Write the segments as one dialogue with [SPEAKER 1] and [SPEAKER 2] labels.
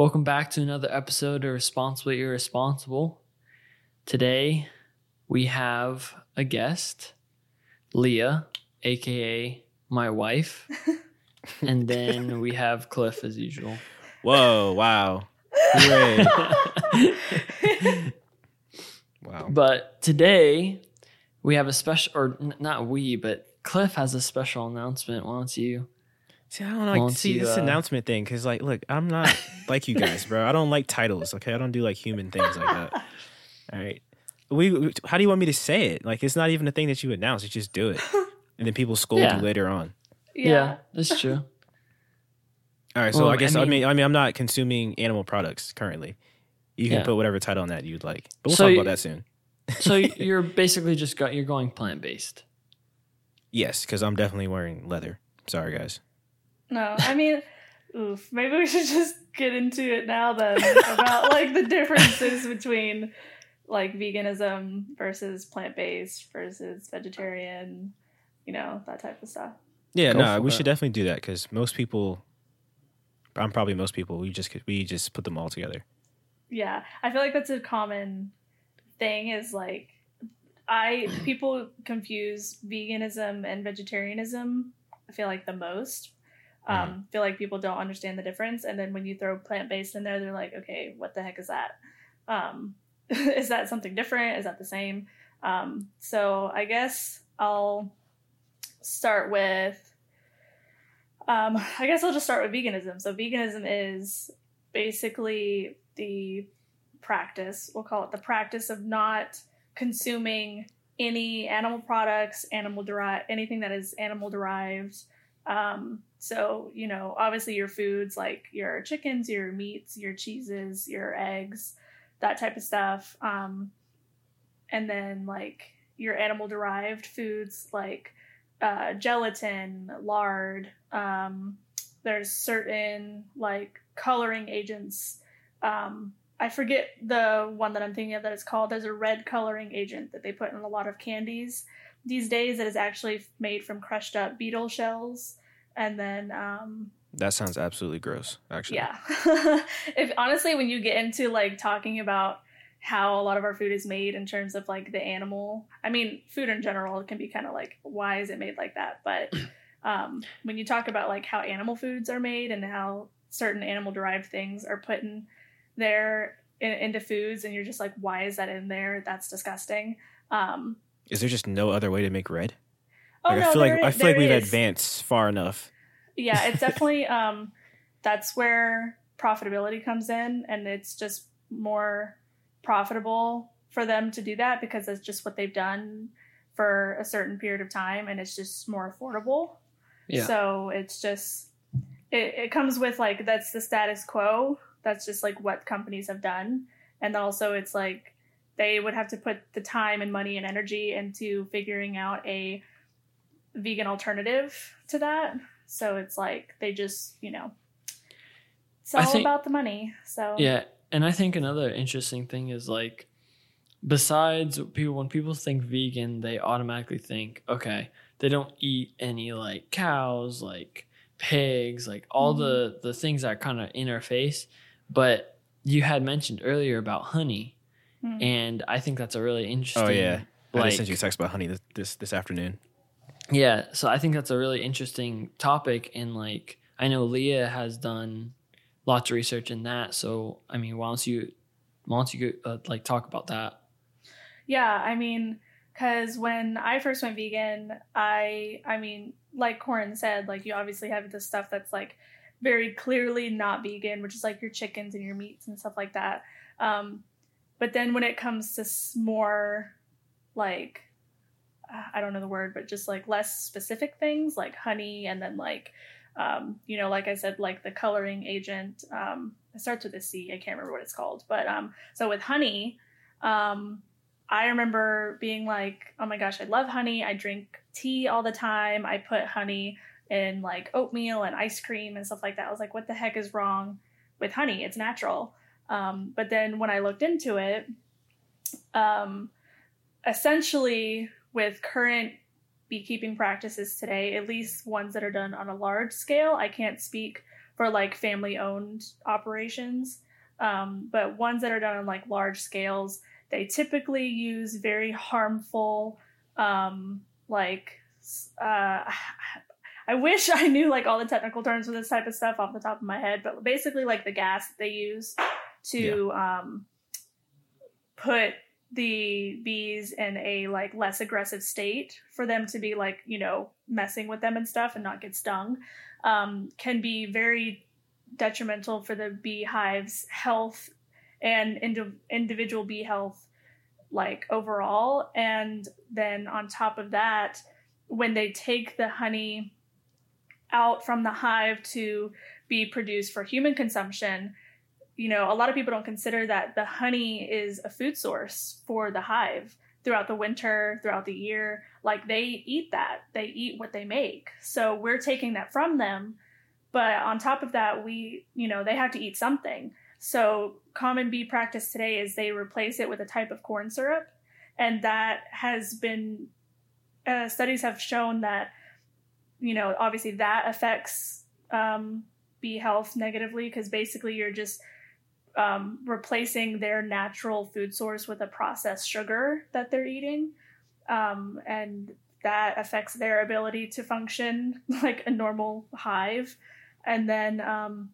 [SPEAKER 1] Welcome back to another episode of Responsibly Irresponsible. Today we have a guest, Leah, aka my wife, and then we have Cliff as usual.
[SPEAKER 2] Whoa! Wow! Hooray! wow!
[SPEAKER 1] But today we have a special, or n- not we, but Cliff has a special announcement. Why don't you?
[SPEAKER 2] See, I don't like
[SPEAKER 1] Won't
[SPEAKER 2] see
[SPEAKER 1] you,
[SPEAKER 2] this
[SPEAKER 1] uh,
[SPEAKER 2] announcement thing because, like, look, I'm not like you guys, bro. I don't like titles. Okay, I don't do like human things like that. All right, we, we- How do you want me to say it? Like, it's not even a thing that you announce. You just do it, and then people scold
[SPEAKER 1] Yeah.
[SPEAKER 2] you later on.
[SPEAKER 1] Yeah, that's true.
[SPEAKER 2] All right, so
[SPEAKER 1] Well,
[SPEAKER 2] I guess
[SPEAKER 1] I
[SPEAKER 2] I
[SPEAKER 1] mean-
[SPEAKER 2] mean, I mean, I'm not consuming animal products currently. You can
[SPEAKER 1] Yeah.
[SPEAKER 2] put whatever title on that you'd like, but we'll
[SPEAKER 1] So
[SPEAKER 2] talk about that soon.
[SPEAKER 1] so you're basically just got you're going plant based.
[SPEAKER 2] Yes, because I'm definitely wearing leather. Sorry, guys.
[SPEAKER 3] No, I mean, oof. Maybe we should just get into it now then about like the differences between like veganism versus plant based versus vegetarian, you know, that type of stuff.
[SPEAKER 2] Yeah,
[SPEAKER 1] Go
[SPEAKER 2] no, we
[SPEAKER 1] it.
[SPEAKER 2] should definitely do that because most people, I'm probably most people. We just we just put them all together.
[SPEAKER 3] Yeah, I feel like that's a common thing. Is like, I people confuse veganism and vegetarianism. I feel like the most. Um, feel like people don't understand the difference, and then when you throw plant based in there, they're like, okay, what the heck is that? Um, is that something different? Is that the same? Um, so I guess I'll start with. Um, I guess I'll just start with veganism. So veganism is basically the practice, we'll call it the practice of not consuming any animal products, animal derived, anything that is animal derived. Um, so, you know, obviously your foods like your chickens, your meats, your cheeses, your eggs, that type of stuff. Um, and then like your animal derived foods like uh, gelatin, lard. Um, there's certain like coloring agents. Um, I forget the one that I'm thinking of that it's called. There's a red coloring agent that they put in a lot of candies these days that is actually made from crushed up beetle shells. And then, um,
[SPEAKER 2] That sounds absolutely gross. Actually,
[SPEAKER 3] yeah. if honestly, when you get into like talking about how a lot of our food is made in terms of like the animal, I mean, food in general can be kind of like, why is it made like that? But um, when you talk about like how animal foods are made and how certain animal derived things are put in there in, into foods, and you're just like, why is that in there? That's disgusting. Um,
[SPEAKER 2] Is there just no other way to make red?
[SPEAKER 3] Oh
[SPEAKER 2] Like,
[SPEAKER 3] no,
[SPEAKER 2] I feel like I feel like we've
[SPEAKER 3] is.
[SPEAKER 2] advanced far enough.
[SPEAKER 3] yeah it's definitely um that's where profitability comes in and it's just more profitable for them to do that because that's just what they've done for a certain period of time and it's just more affordable
[SPEAKER 1] Yeah.
[SPEAKER 3] so it's just it, it comes with like that's the status quo that's just like what companies have done and also it's like they would have to put the time and money and energy into figuring out a vegan alternative to that so it's like they just you know it's all
[SPEAKER 1] think-
[SPEAKER 3] about the money so
[SPEAKER 1] Yeah, and I think another interesting thing is like, besides people, when people think vegan, they automatically think, okay, they don't eat any like cows, like pigs, like all the the things that kind of interface. But you had mentioned earlier about honey,
[SPEAKER 3] Mhm.
[SPEAKER 1] and I think that's a really interesting.
[SPEAKER 2] Oh yeah, I just sent you a text about honey this this, this afternoon.
[SPEAKER 1] Yeah, so I think that's a really interesting topic, and like I know Leah has done lots of research in that. So I mean, why don't you, why don't you uh, like talk about that?
[SPEAKER 3] Yeah, I mean, because when I first went vegan, I, I mean, like Corin said, like you obviously have this stuff that's like very clearly not vegan, which is like your chickens and your meats and stuff like that. Um, but then when it comes to more like, I don't know the word, but just like less specific things like honey and then like, um, you know, like I said, like the coloring agent, um, it starts with a C. I can't remember what it's called, but um, so with honey, um, I remember being like, oh my gosh, I love honey. I drink tea all the time. I put honey in like oatmeal and ice cream and stuff like that. I was like, what the heck is wrong with honey? It's natural. Um, but then when I looked into it, um, essentially with current beekeeping practices today, at least ones that are done on a large scale, I can't speak for like family owned operations. Um, but ones that are done on like large scales, they typically use very harmful, um, like, uh, I wish I knew like all the technical terms for this type of stuff off the top of my head, but basically like the gas that they use to um, put the bees in a like less aggressive state for them to be like you know messing with them and stuff and not get stung um, can be very detrimental for the beehive's health and indi- individual bee health like overall. And then on top of that when they take the honey out from the hive to be produced for human consumption you know a lot of people don't consider that the honey is a food source for the hive throughout the winter throughout the year. Like they eat that. They eat what they make. So we're taking that from them. But on top of that we you know they have to eat something. So common bee practice today is they replace it with a type of corn syrup. And that has been uh, studies have shown that you know obviously that affects um, bee health negatively because basically you're just um, replacing their natural food source with a processed sugar that they're eating. Um, and that affects their ability to function like a normal hive. And then um,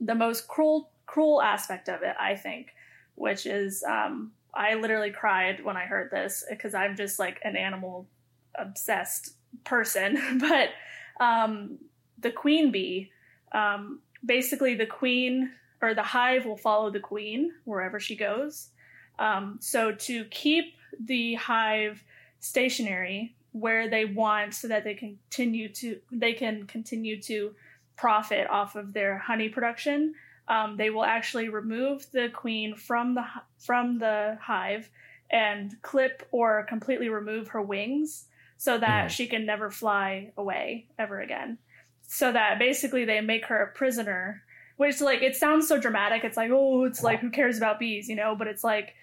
[SPEAKER 3] the most cruel cruel aspect of it i think which is um, i literally cried when i heard this because i'm just like an animal obsessed person. But um, the queen bee um, basically the queen or the hive will follow the queen wherever she goes um, so to keep the hive stationary where they want so that they continue to they can continue to profit off of their honey production um, they will actually remove the queen from the from the hive and clip or completely remove her wings so that mm. she can never fly away ever again so that basically they make her a prisoner which like it sounds so dramatic. It's like oh it's like who cares about bees you know? But it's like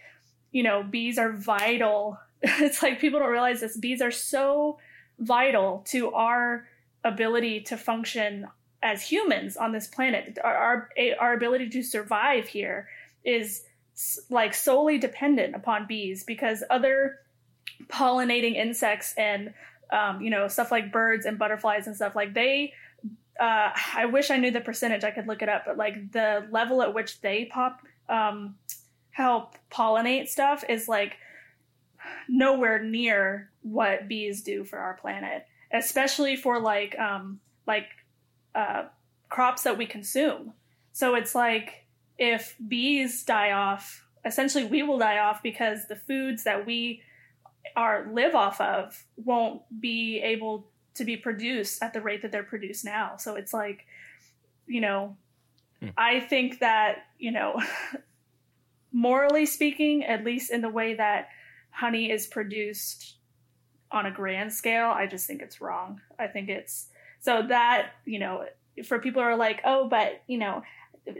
[SPEAKER 3] you know bees are vital. It's like people don't realize this. Bees are so vital to our ability to function as humans on this planet. Our our, our ability to survive here is like solely dependent upon bees because other pollinating insects and um, you know stuff like birds and butterflies and stuff like they uh, I wish I knew the percentage. I could look it up, but like the level at which they pop um, help pollinate stuff is like nowhere near what bees do for our planet, especially for like um, like uh, crops that we consume. So it's like if bees die off, essentially we will die off because the foods that we are live off of won't be able to be produced at the rate that they're produced now. So it's like, you know, hmm. I think that, you know, morally speaking, at least in the way that honey is produced on a grand scale, I just think it's wrong. I think it's so that, you know, for people who are like, oh, but, you know,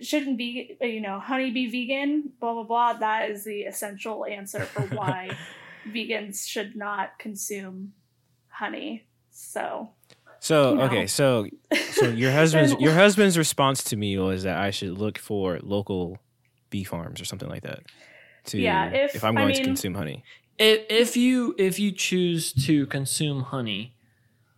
[SPEAKER 3] shouldn't be, you know, honey be vegan, blah, blah, blah. That is the essential answer for why vegans should not consume honey so.
[SPEAKER 2] So no. okay, so so your husband's your husband's response to me was that I should look for local bee farms or something like that. To yeah, if, if I'm going I mean, to consume honey.
[SPEAKER 1] If if you if you choose to consume honey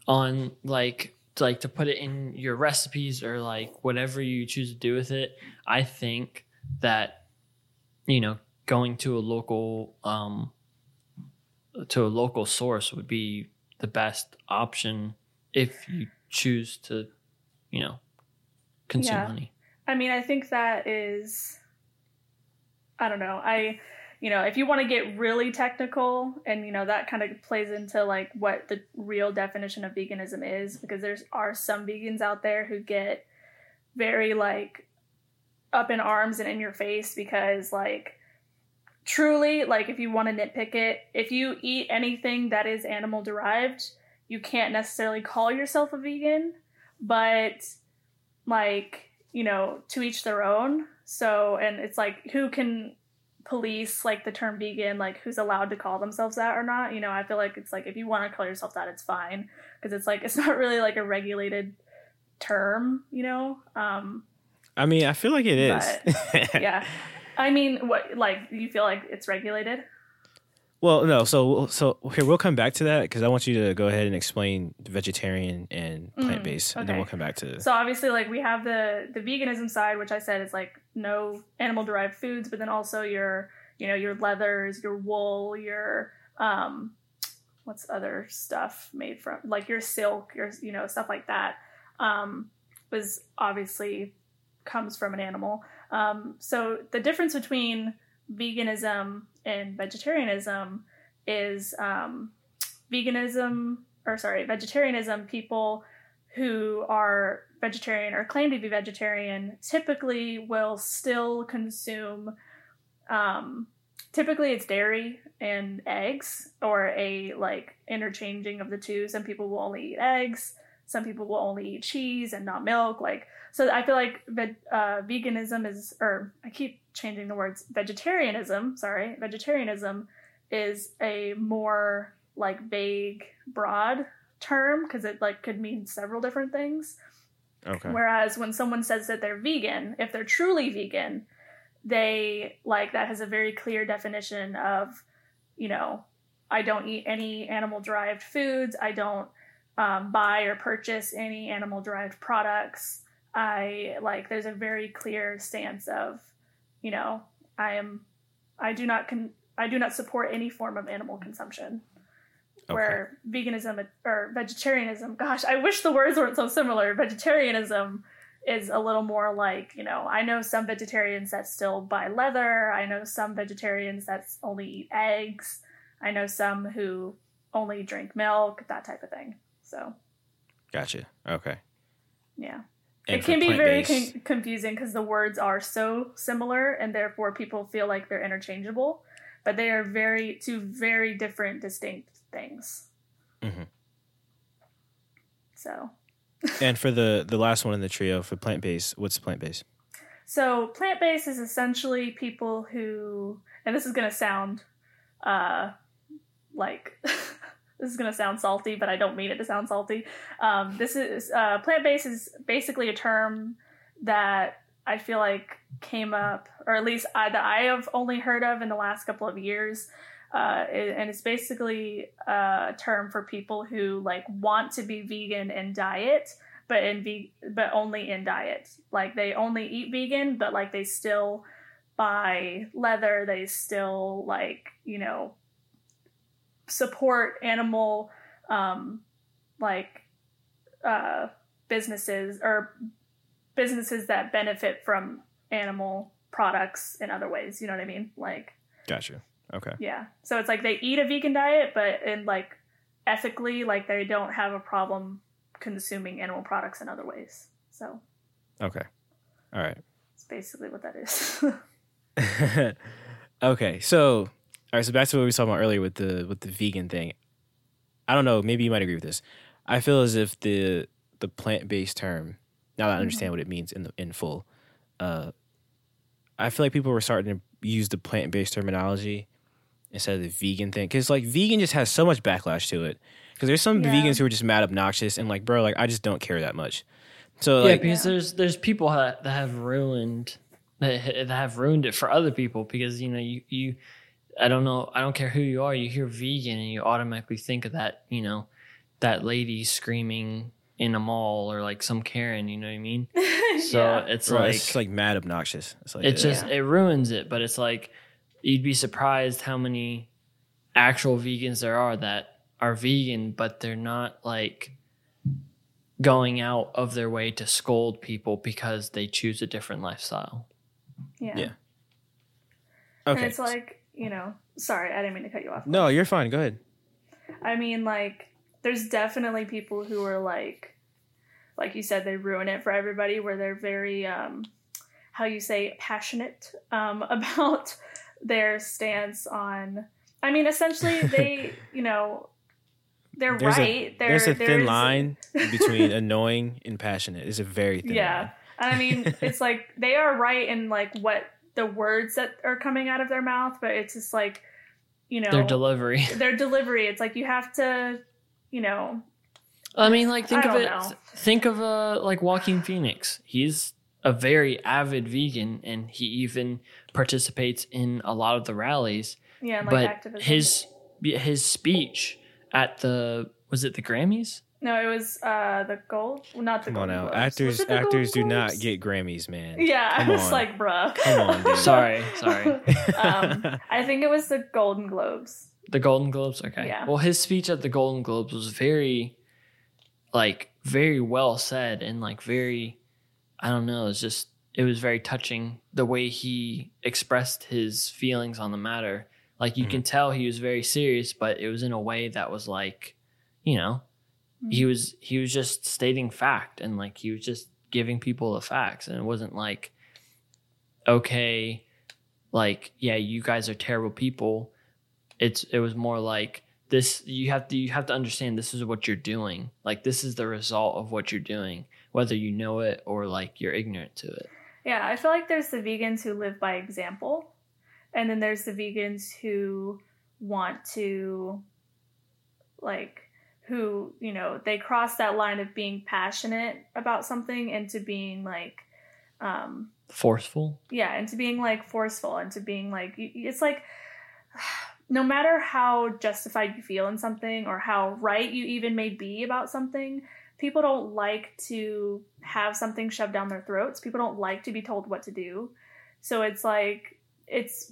[SPEAKER 1] on like like to put it in your recipes or like whatever you choose to do with it, I think that you know going to a local um to a local source would be the best option if you choose to, you know, consume yeah. honey.
[SPEAKER 3] I mean, I think that is, I don't know. I, you know, if you want to get really technical, and you know that kind of plays into like what the real definition of veganism is, because there's are some vegans out there who get very like up in arms and in your face because like truly, like if you want to nitpick it, if you eat anything that is animal derived, you can't necessarily call yourself a vegan, but like, you know, to each their own. So, and it's like who can police like the term vegan, like who's allowed to call themselves that or not? You know, I feel like it's like if you want to call yourself that, it's fine because it's like it's not really like a regulated term, you know. Um,
[SPEAKER 2] I mean, I feel like it is.
[SPEAKER 3] yeah, I mean, what like you feel like it's regulated?
[SPEAKER 2] well, no. So, so here we'll come back to that because I want you to go ahead and explain vegetarian and
[SPEAKER 3] Mm,
[SPEAKER 2] plant based, and then we'll come back to.
[SPEAKER 3] So obviously, like we have the the veganism side, which I said is like no animal derived foods, but then also your you know your leathers, your wool, your um, what's other stuff made from like your silk, your you know stuff like that, um, was obviously comes from an animal. Um, so the difference between veganism and vegetarianism is um, veganism or sorry vegetarianism people who are vegetarian or claim to be vegetarian typically will still consume um, typically it's dairy and eggs or a like interchanging of the two. Some people will only eat eggs some people will only eat cheese and not milk like so i feel like ve- uh, veganism is or i keep changing the words vegetarianism sorry vegetarianism is a more like vague broad term because it like could mean several different things
[SPEAKER 2] okay.
[SPEAKER 3] Whereas when someone says that they're vegan, if they're truly vegan, they like that has a very clear definition of, you know, I don't eat any animal derived foods. I don't um, buy or purchase any animal derived products. I like, there's a very clear stance of, you know, I am, I do not con, I do not support any form of animal consumption.
[SPEAKER 2] Okay.
[SPEAKER 3] where veganism or vegetarianism gosh i wish the words weren't so similar. Vegetarianism is a little more like you know i know some vegetarians that still buy leather. I know some vegetarians that only eat eggs. I know some who only drink milk that type of thing so
[SPEAKER 2] Gotcha. Okay.
[SPEAKER 3] yeah
[SPEAKER 2] And
[SPEAKER 3] it can be very con- confusing because the words are so similar and therefore people feel like they're interchangeable but they are very two very different distinct things
[SPEAKER 2] Mm-hmm.
[SPEAKER 3] so
[SPEAKER 2] and for the the last one in the trio for plant based, what's plant based?
[SPEAKER 3] So plant based is essentially people who, and this is going to sound uh, like this is going to sound salty, but I don't mean it to sound salty. Um, this is uh, plant based is basically a term that I feel like came up, or at least I, that I have only heard of in the last couple of years. Uh, and it's basically a term for people who like want to be vegan in diet, but in ve- but only in diet. Like they only eat vegan, but like they still buy leather. They still like you know support animal um, like uh, businesses or businesses that benefit from animal products in other ways. You know what I mean? Like
[SPEAKER 2] Gotcha. Okay.
[SPEAKER 3] yeah. So it's like they eat a vegan diet, but in like ethically, like they don't have a problem consuming animal products in other ways. So
[SPEAKER 2] Okay. All right.
[SPEAKER 3] it's basically what that is.
[SPEAKER 2] okay, so all right, so back to what we were talking about earlier with the with the vegan thing. I don't know, maybe you might agree with this. I feel as if the the plant based term, now that I understand what it means in the in full, uh, I feel like people were starting to use the plant based terminology instead of the vegan thing because like vegan just has so much backlash to it. Because there's some
[SPEAKER 3] Yeah.
[SPEAKER 2] vegans who are just mad obnoxious and like, bro, like I just don't care that much. So
[SPEAKER 1] yeah,
[SPEAKER 2] like,
[SPEAKER 1] because
[SPEAKER 3] Yeah.
[SPEAKER 1] there's there's people that, that have ruined that, that have ruined it for other people because you know you you I don't know I don't care who you are you hear vegan and you automatically think of that you know that lady screaming in a mall or like some Karen you know what I mean so
[SPEAKER 3] yeah.
[SPEAKER 1] it's
[SPEAKER 2] bro,
[SPEAKER 1] like
[SPEAKER 2] it's like mad obnoxious. It's like
[SPEAKER 1] it just it ruins it but it's like you'd be surprised how many actual vegans there are that are vegan but they're not like going out of their way to scold people because they choose a different lifestyle
[SPEAKER 3] yeah.
[SPEAKER 2] Yeah.
[SPEAKER 3] And
[SPEAKER 2] okay.
[SPEAKER 3] it's like, you know, sorry, I didn't mean to cut you off.
[SPEAKER 2] no, you're fine. Go ahead.
[SPEAKER 3] I mean, like, there's definitely people who are like, like you said, they ruin it for everybody, where they're very, um, how you say, passionate um, about their stance on. I mean, essentially, they, you know, they're
[SPEAKER 2] There's a-
[SPEAKER 3] right. They're,
[SPEAKER 2] There's a thin
[SPEAKER 3] there's-
[SPEAKER 2] line between annoying and passionate. It's a very thin
[SPEAKER 3] Yeah.
[SPEAKER 2] line.
[SPEAKER 3] And I mean, it's like they are right in like what the words that are coming out of their mouth, but it's just like, you know,
[SPEAKER 1] their delivery
[SPEAKER 3] their delivery it's like you have to you know
[SPEAKER 1] I mean, like think of it.
[SPEAKER 3] know.
[SPEAKER 1] Think of uh like Joaquin Phoenix. He's a very avid vegan, and he even participates in a lot of the rallies.
[SPEAKER 3] Yeah, like
[SPEAKER 1] but
[SPEAKER 3] activism.
[SPEAKER 1] his his speech at the was it the Grammys?
[SPEAKER 3] No, it was uh the gold, well, not the
[SPEAKER 2] Come on
[SPEAKER 3] Golden
[SPEAKER 2] now,
[SPEAKER 3] Globes. Was
[SPEAKER 2] actors
[SPEAKER 3] it the
[SPEAKER 2] actors do
[SPEAKER 3] Golden
[SPEAKER 2] not
[SPEAKER 3] Globes?
[SPEAKER 2] get Grammys, man.
[SPEAKER 3] Yeah,
[SPEAKER 2] Come
[SPEAKER 3] I was
[SPEAKER 2] on.
[SPEAKER 3] like, bruh.
[SPEAKER 2] Come on, dude.
[SPEAKER 1] Sorry, sorry.
[SPEAKER 3] um, I think it was the Golden Globes.
[SPEAKER 1] The Golden Globes. Okay.
[SPEAKER 3] Yeah.
[SPEAKER 1] Well, his speech at the Golden Globes was very, like, very well said and like very, I don't know. It's just it was very touching the way he expressed his feelings on the matter. Like you can tell he was very serious, but it was in a way that was like, you know,
[SPEAKER 3] Mm.
[SPEAKER 1] he was he was just stating fact and like he was just giving people the facts. And it wasn't like okay like yeah you guys are terrible people. It's it was more like this you have to you have to understand this is what you're doing. Like this is the result of what you're doing whether you know it or like you're ignorant to it.
[SPEAKER 3] Yeah, I feel like there's the vegans who live by example, and then there's the vegans who want to, like, who, you know, they cross that line of being passionate about something into being like, um,
[SPEAKER 1] forceful
[SPEAKER 3] yeah, into being like forceful, into being like, it's like, no matter how justified you feel in something or how right you even may be about something, people don't like to have something shoved down their throats. People don't like to be told what to do. So it's like, it's,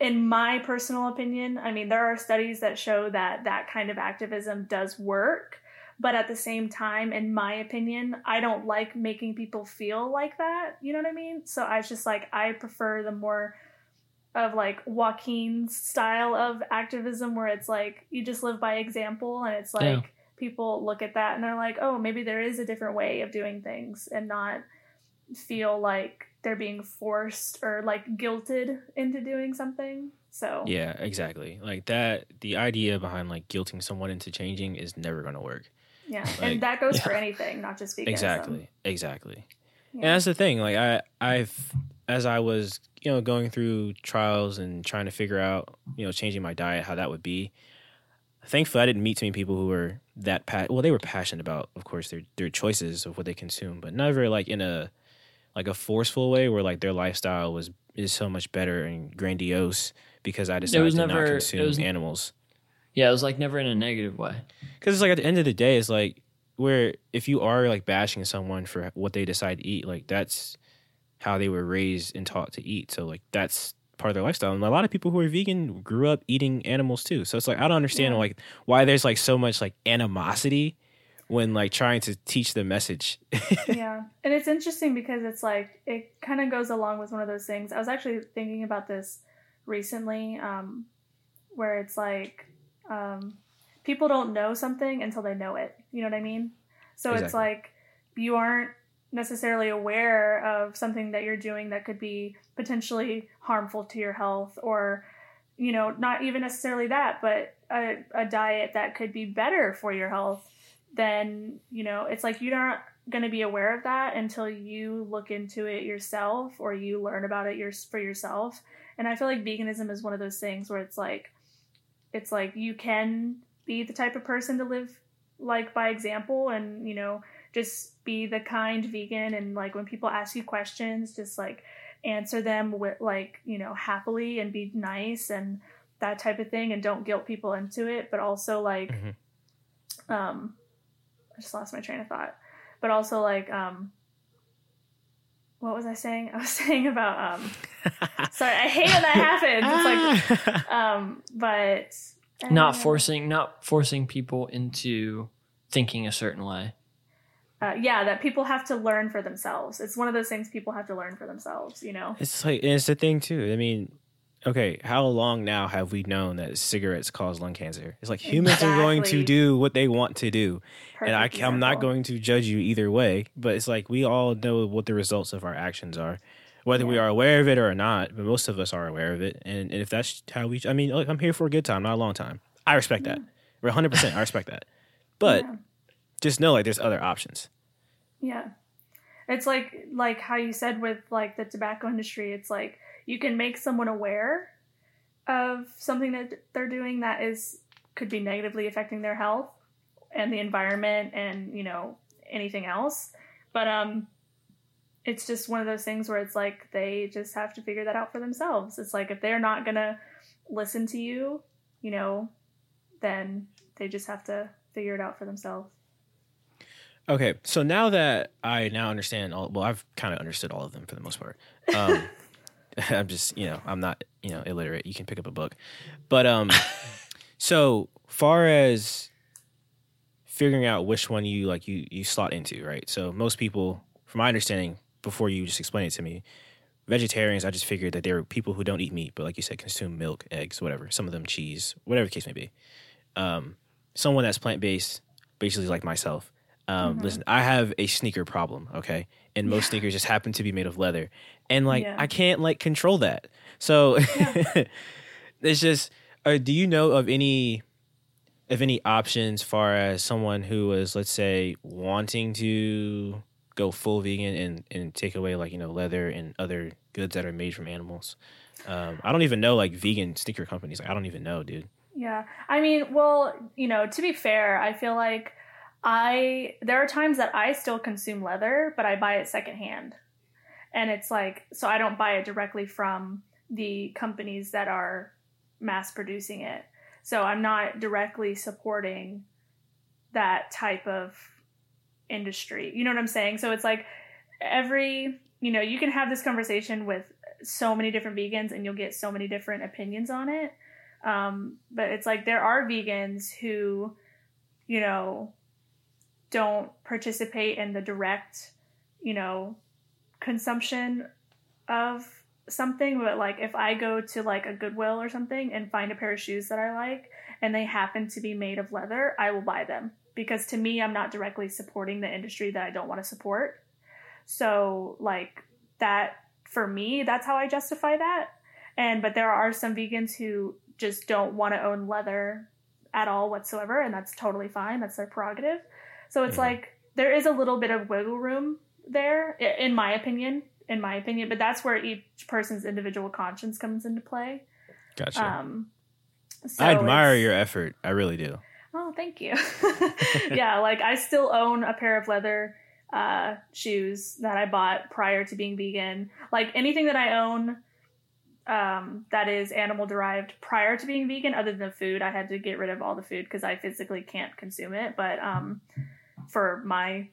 [SPEAKER 3] in my personal opinion, I mean, there are studies that show that that kind of activism does work. But at the same time, in my opinion, I don't like making people feel like that. You know what I mean? So I was just like, I prefer the more of like Joaquin's style of activism where it's like you just live by example and it's like
[SPEAKER 1] Yeah.
[SPEAKER 3] people look at that and they're like, oh, maybe there is a different way of doing things and not feel like they're being forced or like guilted into doing something. So
[SPEAKER 2] Yeah, exactly. Like that the idea behind like guilting someone into changing is never gonna work.
[SPEAKER 3] yeah.
[SPEAKER 2] Like-
[SPEAKER 3] and that goes for anything, not just veganism.
[SPEAKER 2] Exactly. Exactly.
[SPEAKER 3] Yeah.
[SPEAKER 2] And that's the thing. Like I, I've as I was, you know, going through trials and trying to figure out, you know, changing my diet, how that would be. Thankfully, I didn't meet too many people who were that pa- well. They were passionate about, of course, their their choices of what they consume, but never like in a like a forceful way where like their lifestyle was is so much better and grandiose because I decided
[SPEAKER 1] was
[SPEAKER 2] to
[SPEAKER 1] never-
[SPEAKER 2] not consume
[SPEAKER 1] was-
[SPEAKER 2] animals.
[SPEAKER 1] yeah it was like never in a negative way
[SPEAKER 2] Because it's like at the end of the day, it's like where if you are like bashing someone for what they decide to eat, like that's how they were raised and taught to eat. So like that's part of their lifestyle. And a lot of people who are vegan grew up eating animals too. So it's like I don't understand
[SPEAKER 3] Yeah.
[SPEAKER 2] like why there's like so much like animosity when like trying to teach the message.
[SPEAKER 3] yeah. And it's interesting because it's like it kind of goes along with one of those things. I was actually thinking about this recently, um, where it's like um, people don't know something until they know it. You know what I mean? So it's like you aren't necessarily aware of something that you're doing that could be potentially harmful to your health or you know not even necessarily that but a, a diet that could be better for your health then you know it's like you're not going to be aware of that until you look into it yourself or you learn about it your, for yourself and i feel like veganism is one of those things where it's like it's like you can be the type of person to live like by example and you know just be the kind vegan and like when people ask you questions just like answer them with like you know happily and be nice and that type of thing and don't guilt people into it but also like
[SPEAKER 2] Mhm.
[SPEAKER 3] um i just lost my train of thought. But also like um what was i saying? I was saying about um sorry i hate when that happens. It's like um but
[SPEAKER 1] not
[SPEAKER 3] uh,
[SPEAKER 1] forcing not forcing people into thinking a certain way.
[SPEAKER 3] Uh, yeah that people have to learn for themselves. It's one of those things people have to learn for themselves you know?
[SPEAKER 2] It's like and it's the thing too. I mean, okay, how long now have we known that cigarettes cause lung cancer? It's like humans are going to do what they want to do. and I,
[SPEAKER 3] Perfect
[SPEAKER 2] I'm not going to judge you either way. But it's like we all know what the results of our actions are, whether we are aware of it or not. But most of us are aware of it, and, and if that's how we, I mean, look, I'm here for a good time, not a long time. I respect that. We're 100. percent I respect that. But
[SPEAKER 3] Yeah.
[SPEAKER 2] just know like there's other options.
[SPEAKER 3] Yeah. It's like like how you said with like the tobacco industry, it's like you can make someone aware of something that they're doing that is could be negatively affecting their health and the environment and you know anything else. But um it's just one of those things where it's like they just have to figure that out for themselves. It's like if they're not gonna listen to you you know then they just have to figure it out for themselves.
[SPEAKER 2] Okay, so now that I now understand all, well, I've kind of understood all of them for the most part. Um, I'm just, you know, I'm not, you know, illiterate. You can pick up a book, but um, so far as figuring out which one you like, you you slot into, right? So most people, from my understanding, before you just explain it to me, vegetarians, I just figured that there are people who don't eat meat, but like you said, consume milk, eggs, whatever. Some of them cheese, whatever the case may be. Um, someone that's plant based, basically like myself. Um,
[SPEAKER 3] Mhm.
[SPEAKER 2] Listen, I have a sneaker problem, okay, and most sneakers just happen to be made of leather, and like
[SPEAKER 3] Yeah.
[SPEAKER 2] I can't like control that. So it's just. Uh, do you know of any of any options far as someone who was, let's say, wanting to go full vegan and and take away like you know leather and other goods that are made from animals? Um, I don't even know like vegan sneaker companies. Like, I don't even know, dude.
[SPEAKER 3] Yeah. I mean, well, you know, to be fair, I feel like I there are times that I still consume leather, but I buy it secondhand. And it's like so I don't buy it directly from the companies that are mass producing it. So I'm not directly supporting that type of industry. You know what I'm saying? So it's like every, you know, you can have this conversation with so many different vegans and you'll get so many different opinions on it. Um, but it's like there are vegans who, you know, don't participate in the direct, you know, consumption of something. But like if I go to like a Goodwill or something and find a pair of shoes that I like and they happen to be made of leather, I will buy them because to me, I'm not directly supporting the industry that I don't want to support. So like that for me, that's how I justify that. And but there are some vegans who just don't want to own leather at all whatsoever, and that's totally fine. That's their prerogative. So it's
[SPEAKER 2] Mhm.
[SPEAKER 3] like there is a little bit of wiggle room there, in my opinion. In my opinion, but that's where each person's individual conscience comes into play.
[SPEAKER 2] Gotcha.
[SPEAKER 3] Um, so
[SPEAKER 2] I admire your effort. I really do.
[SPEAKER 3] Oh, thank you. yeah, like I still own a pair of leather uh, shoes that I bought prior to being vegan. Like anything that I own um, that is animal derived prior to being vegan, other than food, I had to get rid of all the food because I physically can't consume it. But um, for my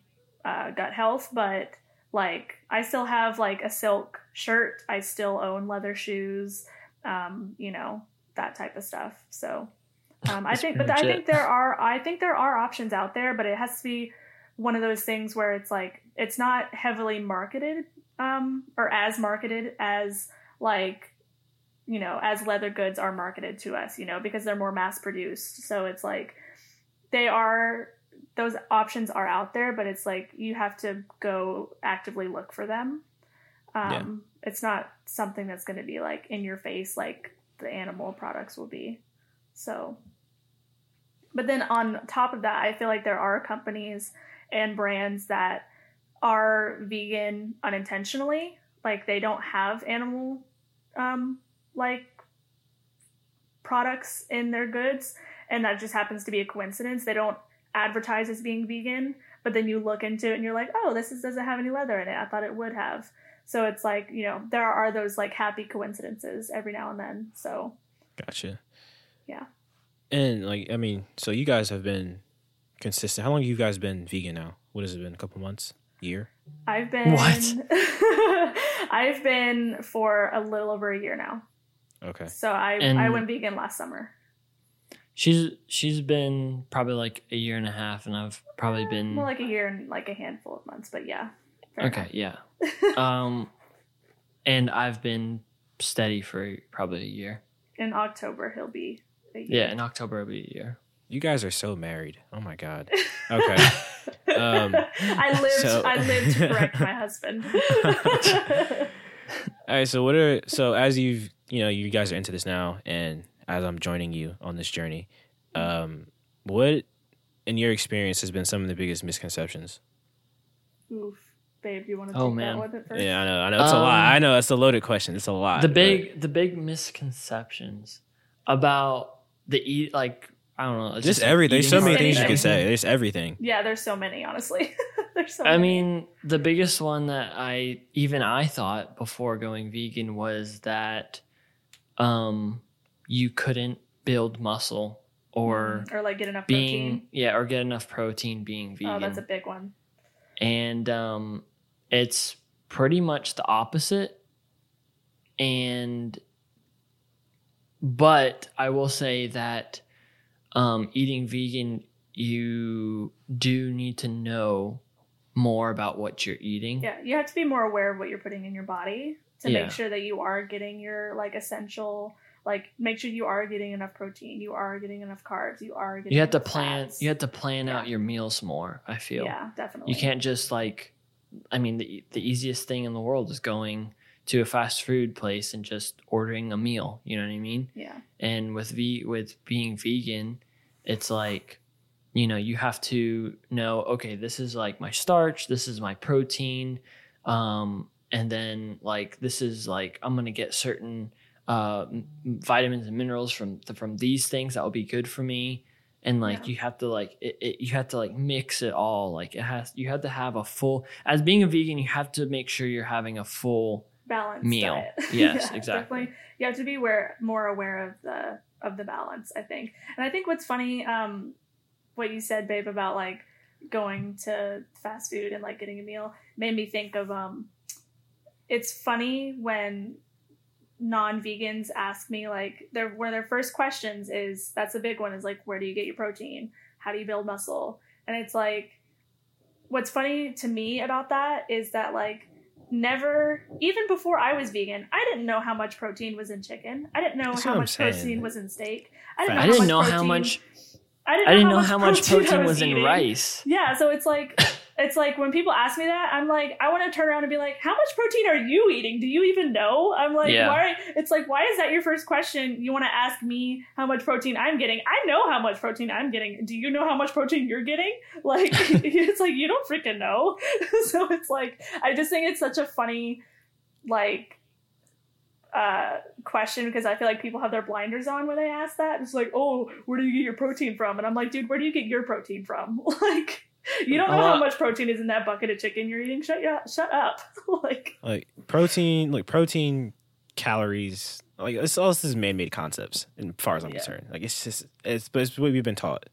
[SPEAKER 3] uh, gut health, but like I still have like a silk shirt. I still own leather shoes. Um, you know that type of stuff. So um, I think, but I think there are, I think there are options out there, but it has to be one of those things where it's like it's not heavily marketed, um, or as marketed as like, you know, as leather goods are marketed to us, you know, because they're more mass produced. So it's like they are those options are out there, but it's like you have to go actively look for them. Um, It's not something that's going to be like in your face like the animal products will be. So, but then on top of that, I feel like there are companies and brands that are vegan unintentionally. Like they don't have animal, um, like products in their goods, and that just happens to be a coincidence. They don't advertise as being vegan, but then you look into it and you're like, oh, this is, doesn't have any leather in it. I thought it would have. So it's like you know there are those like happy coincidences every now and then. So
[SPEAKER 2] Gotcha.
[SPEAKER 3] Yeah.
[SPEAKER 2] And like, I mean, so you guys have been consistent. How long have you guys been vegan now? What has it been? A couple months? Year?
[SPEAKER 3] I've been
[SPEAKER 1] What?
[SPEAKER 3] I've been for a little over a year now.
[SPEAKER 2] Okay.
[SPEAKER 3] So I
[SPEAKER 1] And-
[SPEAKER 3] I went vegan last summer.
[SPEAKER 1] She's she's been probably like a year and a half, and I've probably been
[SPEAKER 3] Well, like a year and like a handful of months, but yeah. fair
[SPEAKER 1] okay, yeah. Um, and I've been steady for probably a year.
[SPEAKER 3] in October he'll be a year.
[SPEAKER 1] Yeah, in October it'll be a year.
[SPEAKER 2] You guys are so married. Oh my god. Okay. Um,
[SPEAKER 3] I lived
[SPEAKER 2] so-
[SPEAKER 3] I lived to correct my husband.
[SPEAKER 2] All right. So what are so as you've you know you guys are into this now, and as I'm joining you on this journey, um, what in your experience has been some of the biggest misconceptions?
[SPEAKER 3] Oof. Babe, you want to
[SPEAKER 1] Oh,
[SPEAKER 3] take
[SPEAKER 1] man.
[SPEAKER 3] that one at first?
[SPEAKER 2] Yeah, I know. I know it's a
[SPEAKER 1] Um,
[SPEAKER 2] lot. I know it's a loaded question. It's a lot.
[SPEAKER 1] the
[SPEAKER 2] but-
[SPEAKER 1] big the big misconceptions about the eat like I don't know. it's
[SPEAKER 2] Just
[SPEAKER 1] like
[SPEAKER 2] every there's so many things you
[SPEAKER 3] anything.
[SPEAKER 2] could say. There's everything.
[SPEAKER 3] Yeah, there's so many, honestly. there's so many.
[SPEAKER 1] I
[SPEAKER 3] many.
[SPEAKER 1] mean, the biggest one that I even I thought before going vegan was that um you couldn't build muscle or
[SPEAKER 3] or like get enough
[SPEAKER 1] being
[SPEAKER 3] protein.
[SPEAKER 1] yeah or get enough protein being vegan.
[SPEAKER 3] Oh, that's a big one.
[SPEAKER 1] and um it's pretty much the opposite and but i will say that um eating vegan you do need to know more about what you're eating
[SPEAKER 3] Yeah, you have to be more aware of what you're putting in your body to
[SPEAKER 1] Yeah.
[SPEAKER 3] make sure that you are getting your like essential like make sure you are getting enough protein, you are getting enough carbs, you are getting
[SPEAKER 1] you have to plan
[SPEAKER 3] fats.
[SPEAKER 1] you have to plan out your meals more i feel
[SPEAKER 3] Yeah, definitely.
[SPEAKER 1] you can't just like i mean the, the easiest thing in the world is going to a fast food place and just ordering a meal you know what i mean
[SPEAKER 3] Yeah.
[SPEAKER 1] and with v with being vegan it's like you know you have to know okay this is like my starch this is my protein um and then like this is like i'm gonna get certain uh vitamins and minerals from from these things that will be good for me and like
[SPEAKER 3] Yeah.
[SPEAKER 1] you have to like it, it, you have to like mix it all like it has you have to have a full as being a vegan you have to make sure you're having a full
[SPEAKER 3] Balanced
[SPEAKER 1] Meal.
[SPEAKER 3] diet.
[SPEAKER 1] Yes, exactly.
[SPEAKER 3] Definitely. You have to be aware more aware of the of the balance, I think. And I think what's funny, um, what you said, babe, about like going to fast food and like getting a meal made me think of um it's funny when non-vegans ask me like their one of their first questions is that's a big one is like where do you get your protein? How do you build muscle? And it's like what's funny to me about that is that like never even before i was vegan i didn't know how much protein was in chicken. I didn't know
[SPEAKER 2] That's
[SPEAKER 3] how much
[SPEAKER 2] saying.
[SPEAKER 3] protein was in steak. I didn't know,
[SPEAKER 1] i
[SPEAKER 3] how,
[SPEAKER 1] didn't
[SPEAKER 3] much
[SPEAKER 1] know how much
[SPEAKER 3] i didn't
[SPEAKER 1] i didn't know how much
[SPEAKER 3] protein,
[SPEAKER 1] protein was in rice.
[SPEAKER 3] Yeah, so it's like it's like when people ask me that, I'm like, I want to turn around and be like, how much protein are you eating? Do you even know? I'm like,
[SPEAKER 1] Yeah.
[SPEAKER 3] why? It's like, why is that your first question? You want to ask me how much protein I'm getting? I know how much protein I'm getting. Do you know how much protein you're getting? Like, it's like you don't freaking know. so it's like, I just think it's such a funny, like. Uh, question because I feel like people have their blinders on when they ask that. It's like, oh, where do you get your protein from? And I'm like, dude, where do you get your protein from? like, you don't know
[SPEAKER 1] Well,
[SPEAKER 3] how much protein is in that bucket of chicken you're eating. Shut ya, shut up. like,
[SPEAKER 2] Like protein, like protein, calories. Like it's all this is man-made concepts, as far as I'm
[SPEAKER 3] Yeah.
[SPEAKER 2] concerned. Like it's just it's but it's what we've been taught.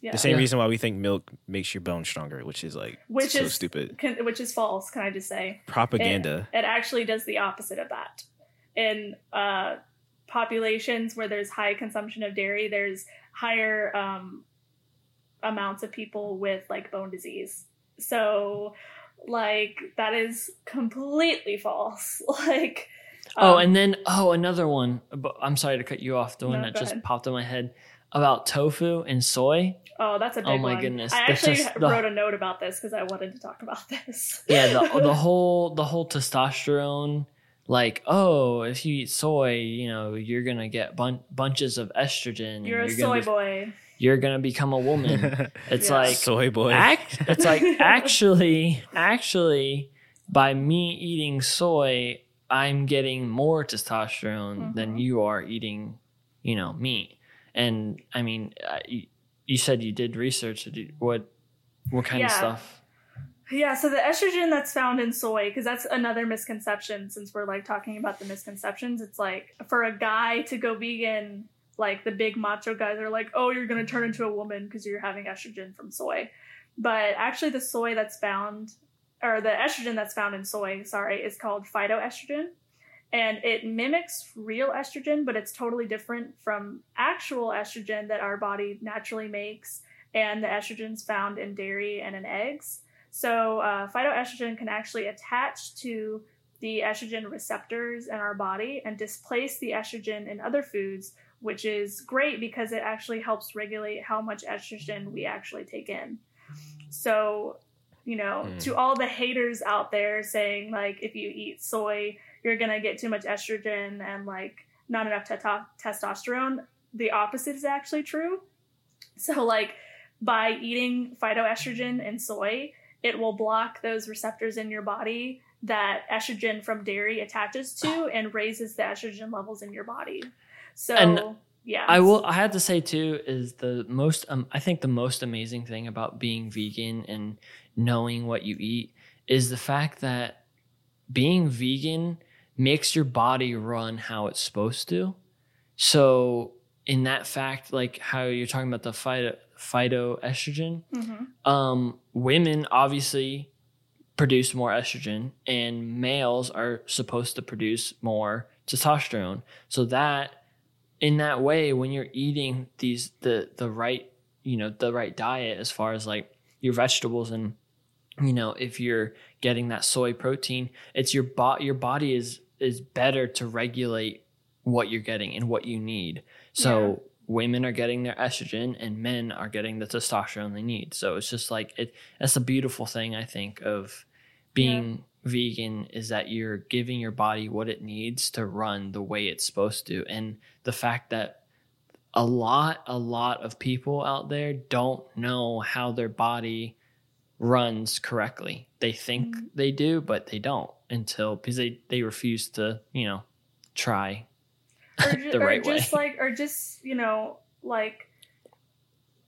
[SPEAKER 3] yeah,
[SPEAKER 2] The same
[SPEAKER 1] Yeah.
[SPEAKER 2] reason why we think milk makes your bones stronger, which is like
[SPEAKER 3] Which
[SPEAKER 2] so
[SPEAKER 3] is-
[SPEAKER 2] stupid
[SPEAKER 3] can, which is false. Can I just say
[SPEAKER 2] propaganda.
[SPEAKER 3] it actually does the opposite of that. In uh, populations where there's high consumption of dairy, there's higher um, amounts of people with like bone disease. So, like that is completely false. like,
[SPEAKER 1] Oh,
[SPEAKER 3] um,
[SPEAKER 1] and then oh, another one. I'm sorry to cut you off. The one
[SPEAKER 3] No,
[SPEAKER 1] that just
[SPEAKER 3] ahead.
[SPEAKER 1] popped in my head about tofu and soy.
[SPEAKER 3] Oh, that's a big
[SPEAKER 1] Oh my
[SPEAKER 3] one.
[SPEAKER 1] goodness,
[SPEAKER 3] I
[SPEAKER 1] that's
[SPEAKER 3] actually
[SPEAKER 1] just the-
[SPEAKER 3] wrote a note about this because I wanted to talk about this.
[SPEAKER 1] Yeah, the the whole the whole testosterone. Like, oh, if you eat soy, you know, you're gonna get bun- bunches of estrogen.
[SPEAKER 3] You're a
[SPEAKER 1] gonna
[SPEAKER 3] soy
[SPEAKER 1] be-
[SPEAKER 3] boy.
[SPEAKER 1] You're gonna become a woman. It's
[SPEAKER 3] Yeah.
[SPEAKER 1] like
[SPEAKER 2] soy boy.
[SPEAKER 1] Act, it's like actually, actually, by me eating soy, I'm getting more testosterone than
[SPEAKER 3] Mhm.
[SPEAKER 1] you are eating, you know, meat. And I mean, you, you said you did research. What, what kind of stuff?
[SPEAKER 3] Yeah, so the estrogen that's found in soy, because that's another misconception since we're like talking about the misconceptions. It's like for a guy to go vegan, like the big macho guys are like, oh, you're going to turn into a woman because you're having estrogen from soy. But actually, the soy that's found, or the estrogen that's found in soy, sorry, is called phytoestrogen. And it mimics real estrogen, but it's totally different from actual estrogen that our body naturally makes and the estrogens found in dairy and in eggs. So, uh, phytoestrogen can actually attach to the estrogen receptors in our body and displace the estrogen in other foods, which is great because it actually helps regulate how much estrogen we actually take in. So, you know,
[SPEAKER 2] Hmm.
[SPEAKER 3] to all the haters out there saying, like, if you eat soy, you're going to get too much estrogen and, like, not enough testosterone, the opposite is actually true. So, like, by eating phytoestrogen and soy, it will block those receptors in your body that estrogen from dairy attaches to and raises the estrogen levels in your body. So,
[SPEAKER 1] And-
[SPEAKER 3] yeah.
[SPEAKER 1] I will. I have to say too is the most. Um, I think the most amazing thing about being vegan and knowing what you eat is the fact that being vegan makes your body run how it's supposed to. So in that fact, like how you're talking about the phyto phytoestrogen,
[SPEAKER 3] Mhm.
[SPEAKER 1] um, women obviously produce more estrogen, and males are supposed to produce more testosterone. So that, in that way, when you're eating these the the right you know the right diet as far as like your vegetables and you know if you're getting that soy protein, it's your bot your body is is better to regulate what you're getting and what you need. So women are getting their estrogen and men are getting the testosterone they need. So it's just like it that's a beautiful thing I think of being vegan is that you're giving your body what it needs to run the way it's supposed to. And the fact that a lot a lot of people out there don't know how their body runs correctly. They think
[SPEAKER 3] Mhm.
[SPEAKER 1] they do, but they don't until because they they refuse to, you know, try
[SPEAKER 3] or, ju-
[SPEAKER 1] the
[SPEAKER 3] or
[SPEAKER 1] right way.
[SPEAKER 3] just like or just you know like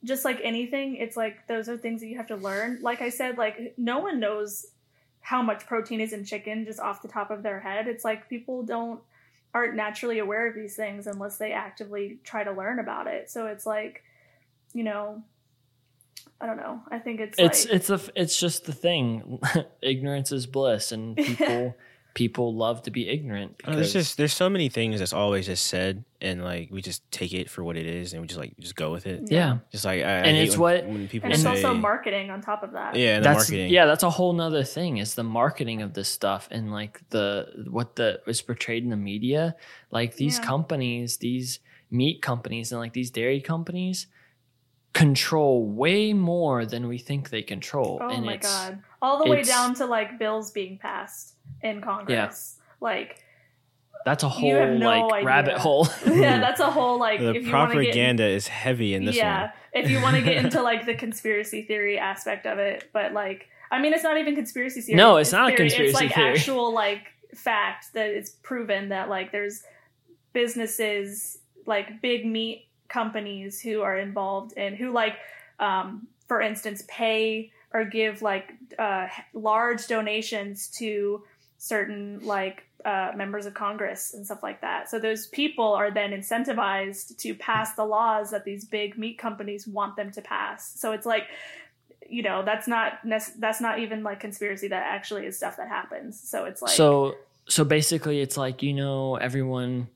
[SPEAKER 3] just like anything it's like those are things that you have to learn like i said like no one knows how much protein is in chicken just off the top of their head. It's like people don't aren't naturally aware of these things unless they actively try to learn about it. So it's like you know i don't know. I think it's
[SPEAKER 1] it's
[SPEAKER 3] like
[SPEAKER 1] it's a it's just the thing. Ignorance is bliss and people people love to be ignorant
[SPEAKER 2] Uh, There's just there's so many things that's always just said, and like we just take it for what it is, and we just like just go with it.
[SPEAKER 1] yeah
[SPEAKER 2] Just like I, I
[SPEAKER 1] And
[SPEAKER 2] hate
[SPEAKER 1] it's
[SPEAKER 2] when,
[SPEAKER 1] what-
[SPEAKER 2] when people
[SPEAKER 3] and it's
[SPEAKER 2] say,
[SPEAKER 3] also marketing on top of that
[SPEAKER 2] yeah, and the
[SPEAKER 1] that's
[SPEAKER 2] marketing.
[SPEAKER 1] yeah that's a whole nother thing is the marketing of this stuff and like the what the is portrayed in the media like these
[SPEAKER 3] Yeah.
[SPEAKER 1] companies these meat companies and like these dairy companies control way more than we think they control
[SPEAKER 3] Oh
[SPEAKER 1] and
[SPEAKER 3] my
[SPEAKER 1] it's
[SPEAKER 3] god! All the way
[SPEAKER 1] it's-
[SPEAKER 3] down to like bills being passed in Congress. Like,
[SPEAKER 1] that's a whole
[SPEAKER 3] no
[SPEAKER 1] like
[SPEAKER 3] idea.
[SPEAKER 1] rabbit hole
[SPEAKER 3] yeah, that's a whole like.
[SPEAKER 2] the
[SPEAKER 3] if you get,
[SPEAKER 2] propaganda is heavy in this
[SPEAKER 3] yeah,
[SPEAKER 2] one.
[SPEAKER 3] if you want to get into like the conspiracy theory aspect of it, but like, I mean, it's not even conspiracy theory.
[SPEAKER 1] No, it's not a
[SPEAKER 3] theory.
[SPEAKER 1] conspiracy
[SPEAKER 3] It's like
[SPEAKER 1] theory.
[SPEAKER 3] actual like fact that it's proven that like there's businesses like big meat companies who are involved and who like um, for instance pay or give like uh, large donations to certain like uh, members of congress and stuff like that. So those people are then incentivized to pass the laws that these big meat companies want them to pass. So it's like you know that's not that's not even like conspiracy. That actually is stuff that happens. So it's like
[SPEAKER 1] so so basically it's like you know everyone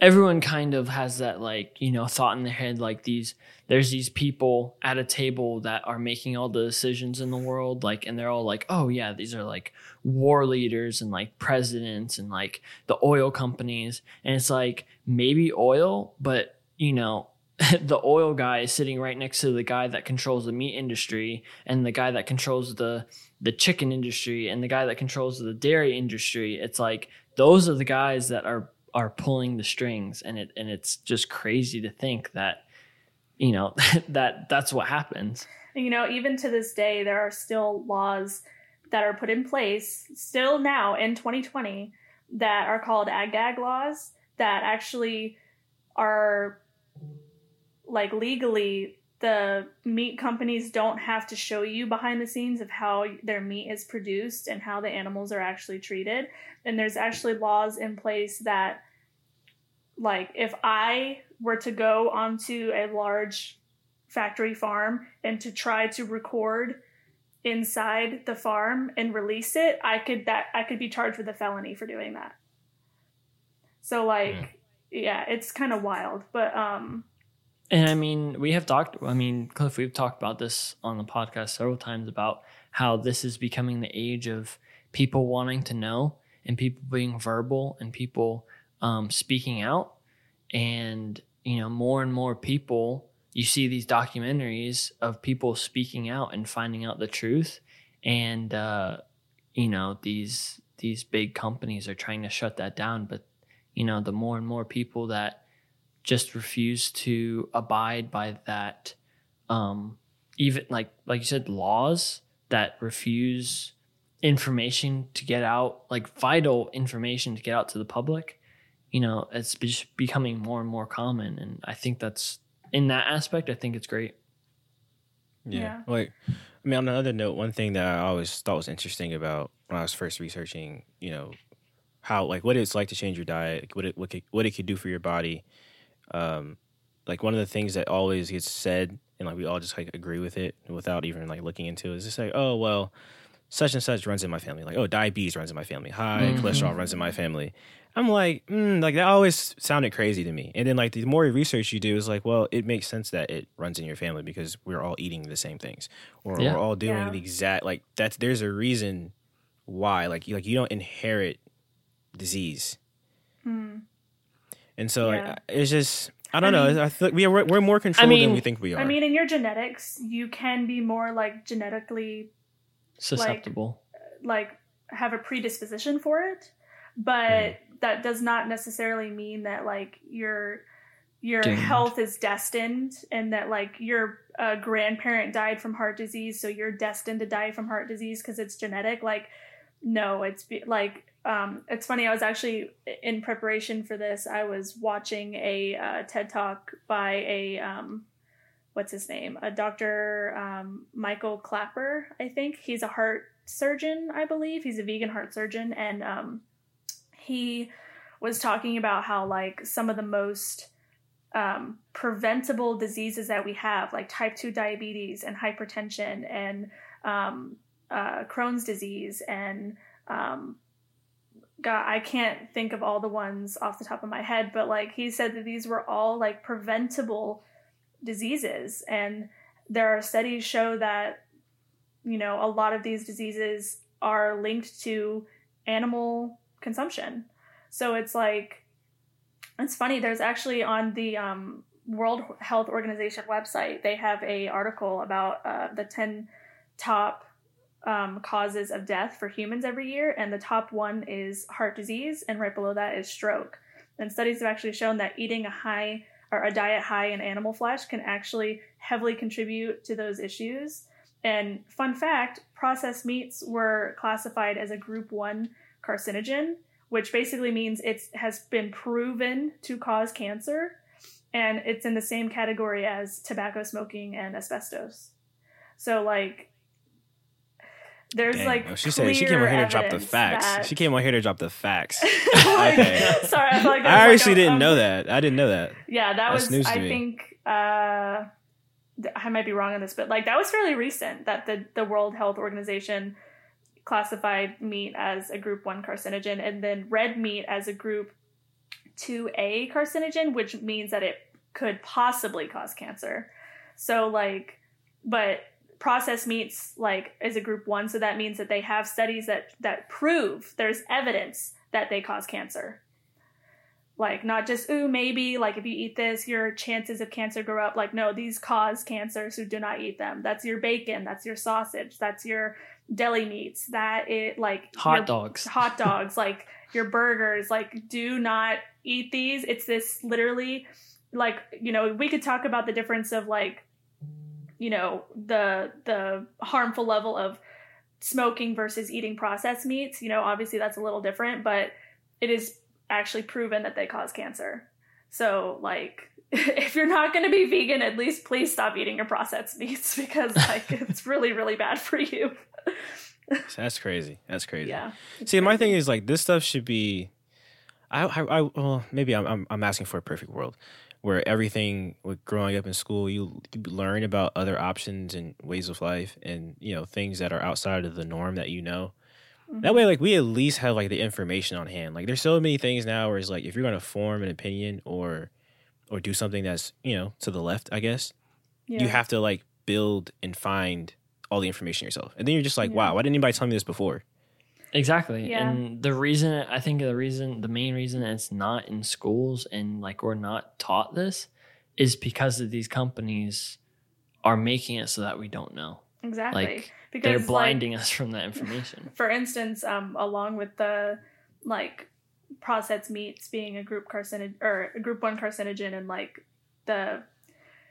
[SPEAKER 1] everyone kind of has that like you know thought in their head like these there's these people at a table that are making all the decisions in the world like and they're all like oh yeah these are like war leaders and like presidents and like the oil companies. And it's like maybe oil but you know the oil guy is sitting right next to the guy that controls the meat industry and the guy that controls the the chicken industry and the guy that controls the dairy industry. It's like those are the guys that are are pulling the strings and it and it's just crazy to think that you know that that's what happens.
[SPEAKER 3] You know even to this day there are still laws that are put in place still now in 2020 that are called ag gag laws that actually are like legally the meat companies don't have to show you behind the scenes of how their meat is produced and how the animals are actually treated. And there's actually laws in place that like if i were to go onto a large factory farm and to try to record inside the farm and release it i could that i could be charged with a felony for doing that. So like yeah it's kind of wild but um
[SPEAKER 1] and i mean we have talked i mean cliff we've talked about this on the podcast several times about how this is becoming the age of people wanting to know and people being verbal and people um, speaking out. And you know more and more people you see these documentaries of people speaking out and finding out the truth. And uh, you know these these big companies are trying to shut that down. But you know the more and more people that just refuse to abide by that um even like like you said laws that refuse information to get out like vital information to get out to the public you know, it's just becoming more and more common. And I think that's in that aspect, I think it's great.
[SPEAKER 2] Yeah.
[SPEAKER 3] Yeah.
[SPEAKER 2] Like, I mean, on another note, one thing that I always thought was interesting about when I was first researching, you know, how like what it's like to change your diet, like, what it what, could, what it could do for your body. Um, like one of the things that always gets said, and like we all just like agree with it without even like looking into it, is just like, oh well, such and such runs in my family. Like, oh, diabetes runs in my family. High
[SPEAKER 1] Mhm.
[SPEAKER 2] cholesterol runs in my family. I'm like, mm, like that always sounded crazy to me. And then like the more research you do is like, well, it makes sense that it runs in your family because we're all eating the same things, or
[SPEAKER 1] Yeah.
[SPEAKER 2] we're all doing
[SPEAKER 3] Yeah.
[SPEAKER 2] the exact like that's. There's a reason why like you, like you don't inherit disease,
[SPEAKER 3] Hmm.
[SPEAKER 2] And so
[SPEAKER 3] Yeah.
[SPEAKER 2] like it's just I
[SPEAKER 3] I
[SPEAKER 2] don't know.
[SPEAKER 3] mean-
[SPEAKER 2] I feel like we are we're more controlled
[SPEAKER 1] mean-
[SPEAKER 2] than we think we are.
[SPEAKER 3] I mean, in your genetics, you can be more like genetically
[SPEAKER 1] Susceptible.
[SPEAKER 3] like have a predisposition for it, but that does not necessarily mean that like your your
[SPEAKER 1] Doomed.
[SPEAKER 3] health is destined and that like your uh, grandparent died from heart disease, so you're destined to die from heart disease because it's genetic. Like, no, it's be- like um, it's funny. I was actually in preparation for this. I was watching a uh, TED talk by a um, what's his name? A Dr. Um, Michael Klaper, I think. He's a heart surgeon, I believe. He's a vegan heart surgeon. And um, he was talking about how, like, some of the most um, preventable diseases that we have, like type 2 diabetes and hypertension and um, uh, Crohn's disease and um, God, I can't think of all the ones off the top of my head, but like he said that these were all like preventable diseases. And there are studies show that you know a lot of these diseases are linked to animal consumption. So it's like it's funny there's actually on the um, world health organization website they have a article about uh, the 10 top um, causes of death for humans every year and the top one is heart disease and right below that is stroke and studies have actually shown that eating a high or a diet high in animal flesh can actually heavily contribute to those issues. And fun fact processed meats were classified as a group 1 carcinogen, which basically means it has been proven to cause cancer. And it's in the same category as tobacco smoking and asbestos. So, like, there's
[SPEAKER 2] Dang,
[SPEAKER 3] like
[SPEAKER 2] she said she came on here to drop the facts.
[SPEAKER 3] that-
[SPEAKER 2] She came on here to drop the facts.
[SPEAKER 3] Like,
[SPEAKER 2] Okay.
[SPEAKER 3] Sorry, I like
[SPEAKER 2] I
[SPEAKER 3] like
[SPEAKER 2] actually
[SPEAKER 3] a-
[SPEAKER 2] didn't
[SPEAKER 3] um,
[SPEAKER 2] know that. I didn't know that.
[SPEAKER 3] Yeah, that
[SPEAKER 2] That's
[SPEAKER 3] was. I
[SPEAKER 2] me.
[SPEAKER 3] think uh, I might be wrong on this, but like that was fairly recent that the the World Health Organization classified meat as a group one carcinogen, and then red meat as a group two A carcinogen, which means that it could possibly cause cancer. So like, but processed meats like is a group one, so that means that they have studies that that prove there's evidence that they cause cancer. Like not just ooh maybe like if you eat this your chances of cancer go up. Like no these cause cancer so do not eat them. That's your bacon that's your sausage that's your deli meats that it like
[SPEAKER 1] Hot dogs.
[SPEAKER 3] hot dogs like your burgers like do not eat these. It's this literally like you know we could talk about the difference of like you know the the harmful level of smoking versus eating processed meats you know obviously that's a little different but it is actually proven that they cause cancer so like if you're not going to be vegan at least please stop eating your processed meats because like it's really really bad for you
[SPEAKER 2] That's crazy. That's crazy.
[SPEAKER 3] yeah
[SPEAKER 2] See, my thing is like this stuff should be. I, I, I well, maybe I'm, I'm, I'm asking for a perfect world where everything with growing up in school, you, you learn about other options and ways of life, and you know things that are outside of the norm that you know. That way, mm-hmm. like we at least have like the information on hand. Like there's so many things now where it's like if you're gonna form an opinion or or do something that's you know to the left, I guess
[SPEAKER 3] yeah.
[SPEAKER 2] you have to like build and find all the information yourself, and then you're just like,
[SPEAKER 3] Yeah.
[SPEAKER 2] wow, why didn't anybody tell me this before?
[SPEAKER 1] Exactly.
[SPEAKER 3] Yeah.
[SPEAKER 1] And the reason I think the reason the main reason it's not in schools and like we're not taught this is because of these companies are making it so that we don't know.
[SPEAKER 3] exactly
[SPEAKER 1] like,
[SPEAKER 3] because
[SPEAKER 1] They're
[SPEAKER 3] like,
[SPEAKER 1] blinding us from that information.
[SPEAKER 3] for instance, um, along with the like processed meats being a group carcinogen or a group one carcinogen and like the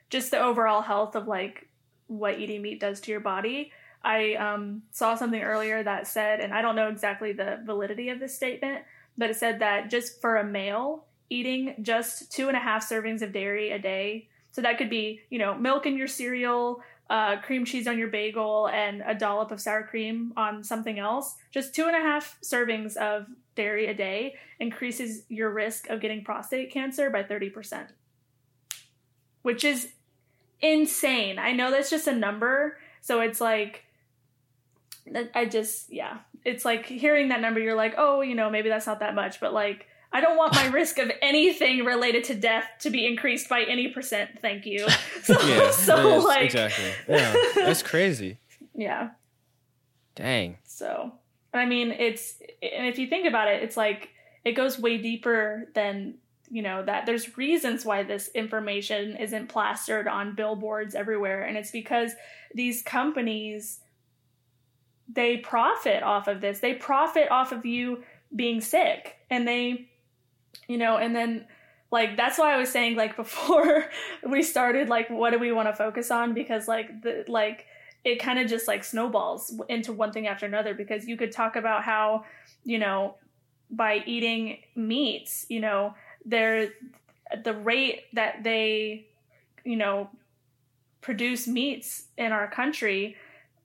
[SPEAKER 3] just the overall health of like what eating meat does to your body. I um, saw something earlier that said, and I don't know exactly the validity of this statement, but it said that just for a male, eating just two and a half servings of dairy a day. So that could be, you know, milk in your cereal, uh, cream cheese on your bagel, and a dollop of sour cream on something else. Just two and a half servings of dairy a day increases your risk of getting prostate cancer by 30%, which is insane. I know that's just a number. So it's like, I just, yeah, it's like hearing that number, you're like, oh, you know, maybe that's not that much, but like, I don't want my risk of anything related to death to be increased by any percent. Thank you. So,
[SPEAKER 2] Yeah,
[SPEAKER 3] so
[SPEAKER 2] is,
[SPEAKER 3] like,
[SPEAKER 2] exactly. Yeah, that's crazy.
[SPEAKER 3] yeah.
[SPEAKER 2] Dang.
[SPEAKER 3] So, I mean, it's, and if you think about it, it's like, it goes way deeper than, you know, that there's reasons why this information isn't plastered on billboards everywhere. And it's because these companies, they profit off of this. They profit off of you being sick. And they, you know, and then, like that's why I was saying like before we started like what do we want to focus on because like the like it kind of just like snowballs into one thing after another because you could talk about how you know by eating meats you know they're the rate that they you know produce meats in our country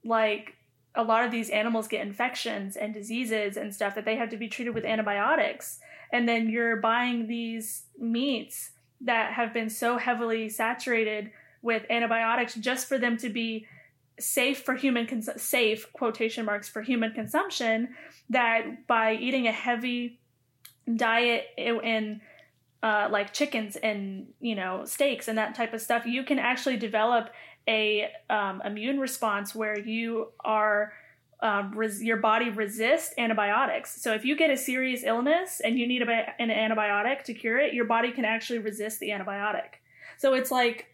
[SPEAKER 3] like a lot of these animals get infections and diseases and stuff that they have to be treated with antibiotics. And then you're buying these meats that have been so heavily saturated with antibiotics just for them to be safe for human cons- safe quotation marks for human consumption that by eating a heavy diet in uh, like chickens and you know steaks and that type of stuff you can actually develop a um, immune response where you are um, res- your body resists antibiotics. So if you get a serious illness and you need a, an antibiotic to cure it, your body can actually resist the antibiotic. So it's like,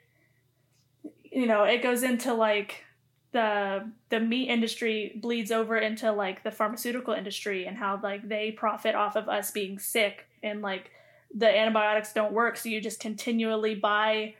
[SPEAKER 3] you know, it goes into like the the meat industry bleeds over into like the pharmaceutical industry and how like they profit off of us being sick and like the antibiotics don't work so you just continually buy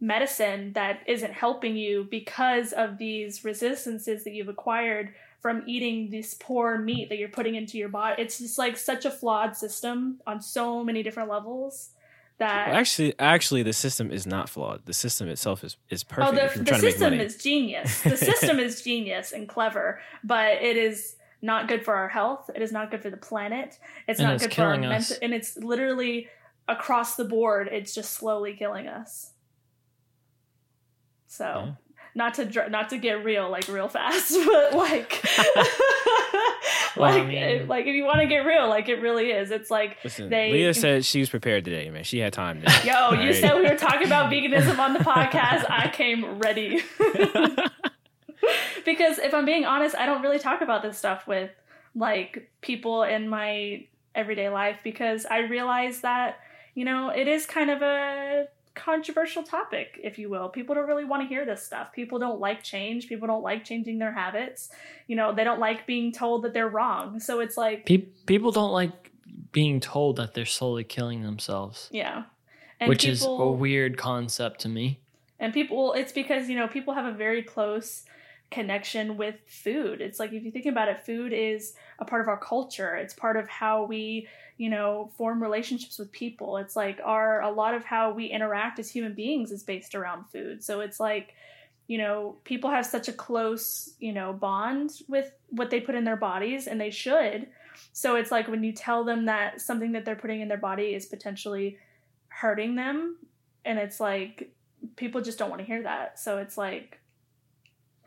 [SPEAKER 3] medicine that isn't helping you because of these resistances that you've acquired from eating this poor meat that you're putting into your body. It's just like such a flawed system on so many different levels that
[SPEAKER 2] Well, actually, actually, the system is not flawed. The system itself is is oh, perfect.
[SPEAKER 3] oh, the, the
[SPEAKER 2] trying to make
[SPEAKER 3] system is genius. The system is genius and clever, but it is not good for our health. It is not good for the planet. It's
[SPEAKER 1] And
[SPEAKER 3] not
[SPEAKER 1] it's
[SPEAKER 3] good for our mental, and it's literally across the board. It's just slowly killing us. So,
[SPEAKER 2] Yeah.
[SPEAKER 3] not to dr- not to get real like real fast, but like,
[SPEAKER 1] Well, I
[SPEAKER 3] like,
[SPEAKER 1] mean-
[SPEAKER 3] like if you want to get real, like it really is. It's like
[SPEAKER 2] Listen,
[SPEAKER 3] they-
[SPEAKER 2] Leah said she was prepared today, man. She had time. Today.
[SPEAKER 3] Yo,
[SPEAKER 2] All
[SPEAKER 3] you
[SPEAKER 2] right?
[SPEAKER 3] said we were talking about veganism on the podcast. I came ready. because if I'm being honest, I don't really talk about this stuff with like people in my everyday life because I realize that, you know, it is kind of a controversial topic, if you will. People don't really want to hear this stuff. People don't like change. People don't like changing their habits. You know, they don't like being told that they're wrong. So it's like,
[SPEAKER 1] Pe- people don't like being told that they're slowly killing themselves,
[SPEAKER 3] yeah. And
[SPEAKER 1] which is a weird concept to me.
[SPEAKER 3] And people, well, it's because, you know, people have a very close connection with food. It's like, if you think about it, food is a part of our culture. It's part of how we, you know, form relationships with people. It's like our, a lot of how we interact as human beings is based around food. So it's like, you know, people have such a close, you know, bond with what they put in their bodies and they should. So it's like when you tell them that something that they're putting in their body is potentially hurting them, and it's like, people just don't want to hear that. So it's like,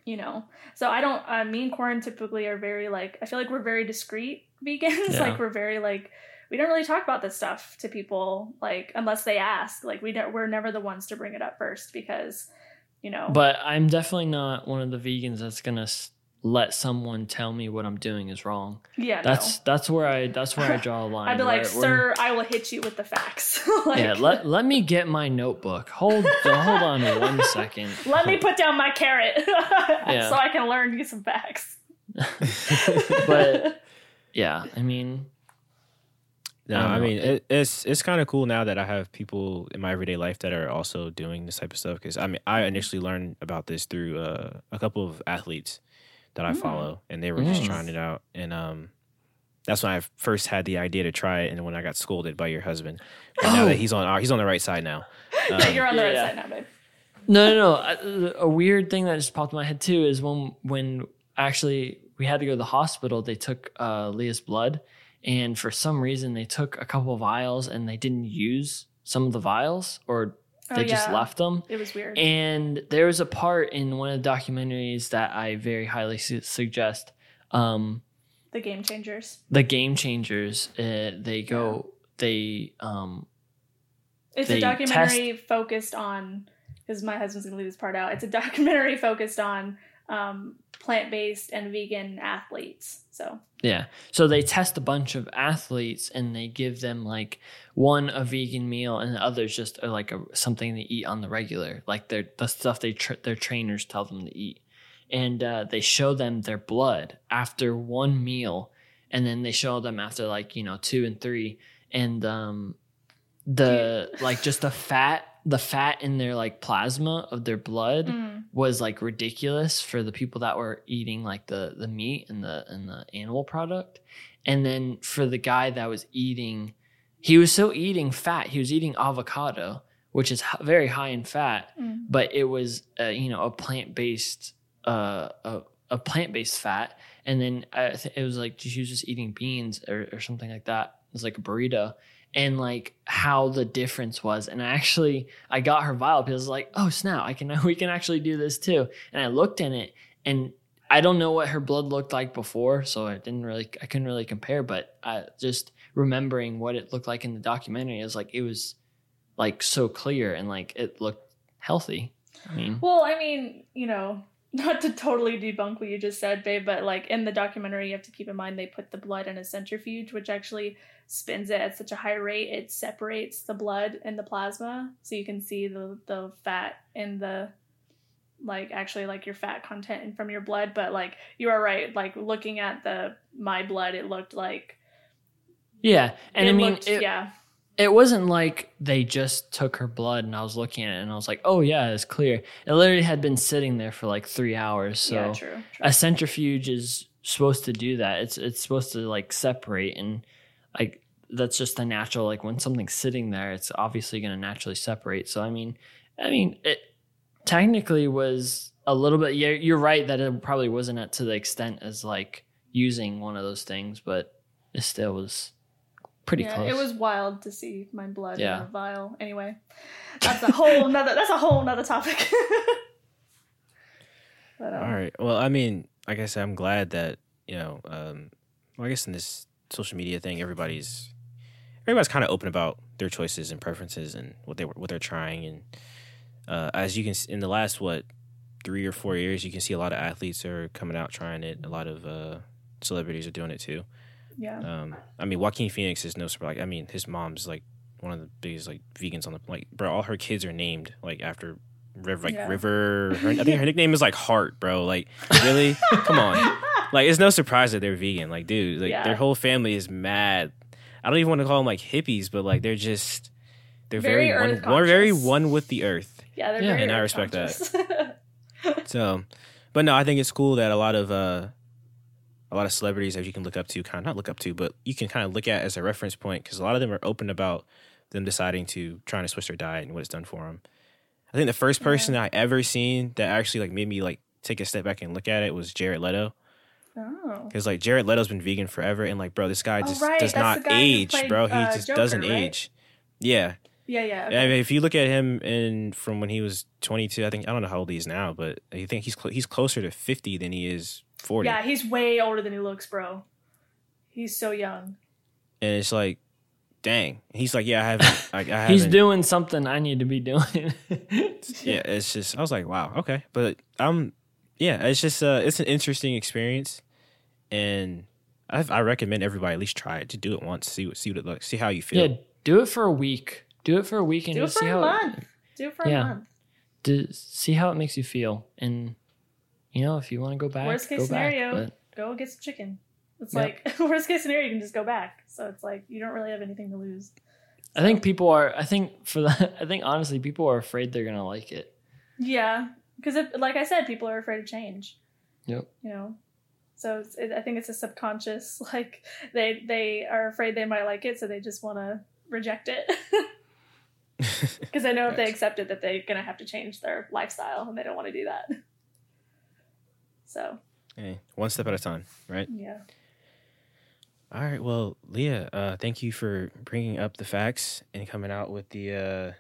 [SPEAKER 3] you know. So I don't. Uh, me and Corin typically are very like. I feel like we're very discreet vegans.
[SPEAKER 1] Yeah.
[SPEAKER 3] like we're very like. We don't really talk about this stuff to people like unless they ask. Like we don't, we're never the ones to bring it up first because, you know.
[SPEAKER 1] But I'm definitely not one of the vegans that's gonna s- let someone tell me what I'm doing is wrong.
[SPEAKER 3] yeah,
[SPEAKER 1] That's
[SPEAKER 3] no.
[SPEAKER 1] that's where I that's where I draw a line.
[SPEAKER 3] I'd be like,
[SPEAKER 1] where- where-
[SPEAKER 3] sir, I will hit you with the facts. like,
[SPEAKER 1] yeah, let let me get my notebook. Hold hold on one second.
[SPEAKER 3] let me put down my carrot
[SPEAKER 1] Yeah.
[SPEAKER 3] so I can learn you some facts.
[SPEAKER 1] but yeah, I mean,
[SPEAKER 2] No,
[SPEAKER 1] I
[SPEAKER 2] I mean it, it's it's kind of cool now that I have people in my everyday life that are also doing this type of stuff. Because I mean, I initially learned about this through uh, a couple of athletes that I
[SPEAKER 3] Mm.
[SPEAKER 2] follow, and they were just trying it out. And um, that's when I first had the idea to try it, and when I got scolded by your husband. But now that
[SPEAKER 1] Oh.
[SPEAKER 2] he's on our, he's on the right side now.
[SPEAKER 3] yeah,
[SPEAKER 2] Um,
[SPEAKER 3] you're on the right
[SPEAKER 1] yeah.
[SPEAKER 3] side now, babe.
[SPEAKER 1] No, no, no. A weird thing that just popped in my head too is when when actually we had to go to the hospital. They took uh, Leah's blood, and for some reason they took a couple vials and they didn't use some of the vials, or
[SPEAKER 3] Oh,
[SPEAKER 1] they just
[SPEAKER 3] yeah.
[SPEAKER 1] left them.
[SPEAKER 3] It was weird.
[SPEAKER 1] And there was a part in one of the documentaries that I very highly su- suggest. Um,
[SPEAKER 3] the game changers.
[SPEAKER 1] the Game Changers. Uh, they go. They um,
[SPEAKER 3] It's
[SPEAKER 1] They
[SPEAKER 3] a documentary focused on because my husband's gonna leave this part out. It's a documentary focused on um, plant based and vegan athletes. So
[SPEAKER 1] Yeah. So they test a bunch of athletes and they give them like one a vegan meal and the others just are like a, something they eat on the regular, like their the stuff they tra- their trainers tell them to eat. And uh, they show them their blood after one meal, and then they show them after like you know two and three, and um, the like just the fat the fat in their like plasma of their blood
[SPEAKER 3] mm,
[SPEAKER 1] was like ridiculous for the people that were eating like the the meat and the and the animal product. And then for the guy that was eating he was still eating fat he was eating avocado which is h- very high in fat
[SPEAKER 3] mm.
[SPEAKER 1] but it was uh, you know a plant-based uh a, a plant-based fat. And then I th- it was like she was just eating beans or, or something like that. It was like a burrito and like how the difference was. And I actually I got her vial because I was like oh snap I can we can actually do this too. And I looked in it and I don't know what her blood looked like before so I didn't really I couldn't really compare but I just remembering what it looked like in the documentary is like it was like so clear and like it looked healthy. I mean
[SPEAKER 3] Well, I mean, you know, not to totally debunk what you just said, babe, but like in the documentary, you have to keep in mind they put the blood in a centrifuge, which actually spins it at such a high rate it separates the blood and the plasma, so you can see the the fat in the like actually like your fat content in- from your blood. But like you are right, like looking at the my blood, it looked like
[SPEAKER 1] yeah and I mean
[SPEAKER 3] looked-
[SPEAKER 1] it,
[SPEAKER 3] yeah,
[SPEAKER 1] it wasn't like they just took her blood and I was looking at it and I was like, oh yeah, it's clear. It literally had been sitting there for like three hours. So
[SPEAKER 3] yeah, true, true.
[SPEAKER 1] a centrifuge is supposed to do that. It's it's supposed to like separate and like that's just the natural like when something's sitting there, it's obviously gonna naturally separate. So I mean I mean it technically was a little bit yeah, you're right that it probably wasn't at to the extent as like using one of those things, but it still was pretty
[SPEAKER 3] yeah,
[SPEAKER 1] close.
[SPEAKER 3] it was wild to see my blood
[SPEAKER 1] Yeah.
[SPEAKER 3] in a vial. Anyway, that's a whole nother. That's a whole nother topic. but, um,
[SPEAKER 2] All right. Well, I mean, like I said, I'm glad that you know. Um, well, I guess in this social media thing, everybody's everybody's kind of open about their choices and preferences and what they what they're trying. And uh, as you can in the last what three or four years, you can see a lot of athletes are coming out trying it. A lot of uh, celebrities are doing it too.
[SPEAKER 3] Yeah.
[SPEAKER 2] Um, I mean, Joaquin Phoenix is no surprise. Like, I mean, his mom's like one of the biggest like vegans on the like, bro. All her kids are named like after River, like
[SPEAKER 3] Yeah.
[SPEAKER 2] River. Her, I think her nickname is like Heart, bro. Like, really? Come on. Like, it's no surprise that they're vegan. Like, dude, like
[SPEAKER 3] Yeah.
[SPEAKER 2] their whole family is mad. I don't even want to call them like hippies, but like they're just they're
[SPEAKER 3] Very
[SPEAKER 2] very,
[SPEAKER 3] earth
[SPEAKER 2] one, one very one with the earth.
[SPEAKER 3] Yeah, they're
[SPEAKER 1] Yeah,
[SPEAKER 3] very
[SPEAKER 2] and I
[SPEAKER 3] earth
[SPEAKER 2] respect that. So, but no, I think it's cool that a lot of uh, a lot of celebrities that you can look up to, kind of not look up to, but you can kind of look at as a reference point because a lot of them are open about them deciding to trying to switch their diet and what it's done for them. I think the first person I ever seen that actually like made me like take a step back and look at it was Jared Leto
[SPEAKER 3] oh.
[SPEAKER 2] because like Jared Leto's been vegan forever and like bro, this guy
[SPEAKER 3] Oh,
[SPEAKER 2] just
[SPEAKER 3] right,
[SPEAKER 2] does
[SPEAKER 3] that's
[SPEAKER 2] not
[SPEAKER 3] the guy who
[SPEAKER 2] age,
[SPEAKER 3] played,
[SPEAKER 2] bro. He
[SPEAKER 3] uh,
[SPEAKER 2] just
[SPEAKER 3] Joker,
[SPEAKER 2] doesn't
[SPEAKER 3] right?
[SPEAKER 2] age. Yeah,
[SPEAKER 3] Yeah, yeah.
[SPEAKER 2] I mean, if you look at him in from when he was 22, I think I don't know how old he is now, but I think he's cl- he's closer to 50 than he is 40.
[SPEAKER 3] Yeah, he's way older than he looks, bro. He's so young.
[SPEAKER 2] And it's like, dang. He's like, yeah, I haven't. Like, I
[SPEAKER 1] He's
[SPEAKER 2] haven't-
[SPEAKER 1] doing something I need to be doing.
[SPEAKER 2] Yeah, it's just. I was like, wow, okay, but I'm, yeah, it's just uh, it's an interesting experience, and I I recommend everybody at least try it to do it once, see what see what it looks, see how you feel.
[SPEAKER 1] yeah, do it for a week. Do it for a week and
[SPEAKER 3] Do it
[SPEAKER 1] just
[SPEAKER 3] for
[SPEAKER 1] see
[SPEAKER 3] a
[SPEAKER 1] how
[SPEAKER 3] month. Do it for
[SPEAKER 1] Yeah.
[SPEAKER 3] a month.
[SPEAKER 1] to see how it makes you feel. And you know, if you want to go back,
[SPEAKER 3] Worst case
[SPEAKER 1] go
[SPEAKER 3] scenario,
[SPEAKER 1] back.
[SPEAKER 3] Go get some chicken. It's
[SPEAKER 1] Yeah.
[SPEAKER 3] like worst case scenario, you can just go back. So it's like you don't really have anything to lose.
[SPEAKER 1] I think people are. I think for that. I think honestly, people are afraid they're gonna like it.
[SPEAKER 3] Yeah, because like I said, people are afraid of change.
[SPEAKER 1] Yep.
[SPEAKER 3] You know, So it's, it, I think it's a subconscious like they they are afraid they might like it, so they just want to reject it because I know if they accept it that they're gonna have to change their lifestyle, and they don't want to do that. So
[SPEAKER 2] Hey, one step at a time, right?
[SPEAKER 3] yeah,
[SPEAKER 2] All right. Well, Leah, uh, thank you for bringing up the facts and coming out with the. Uh,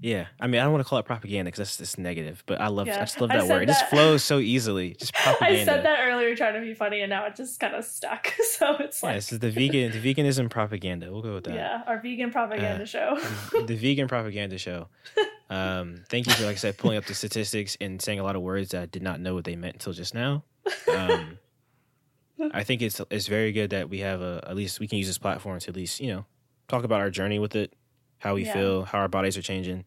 [SPEAKER 2] yeah, I mean, I don't want to call it propaganda because that's just negative, but I love, I just love that word. It just flows so easily. Just propaganda.
[SPEAKER 3] I said that earlier trying to be funny, and now it just kind of stuck. So it's
[SPEAKER 2] Yeah,
[SPEAKER 3] like
[SPEAKER 2] this is the vegan, the veganism propaganda. We'll go with that.
[SPEAKER 3] yeah, our vegan propaganda
[SPEAKER 2] Uh,
[SPEAKER 3] show.
[SPEAKER 2] the vegan propaganda show. Um, thank you for, like I said, pulling up the statistics and saying a lot of words that I did not know what they meant until just now. Um, I think it's it's very good that we have a at least we can use this platform to at least you know talk about our journey with it, how we
[SPEAKER 3] Yeah.
[SPEAKER 2] feel, how our bodies are changing.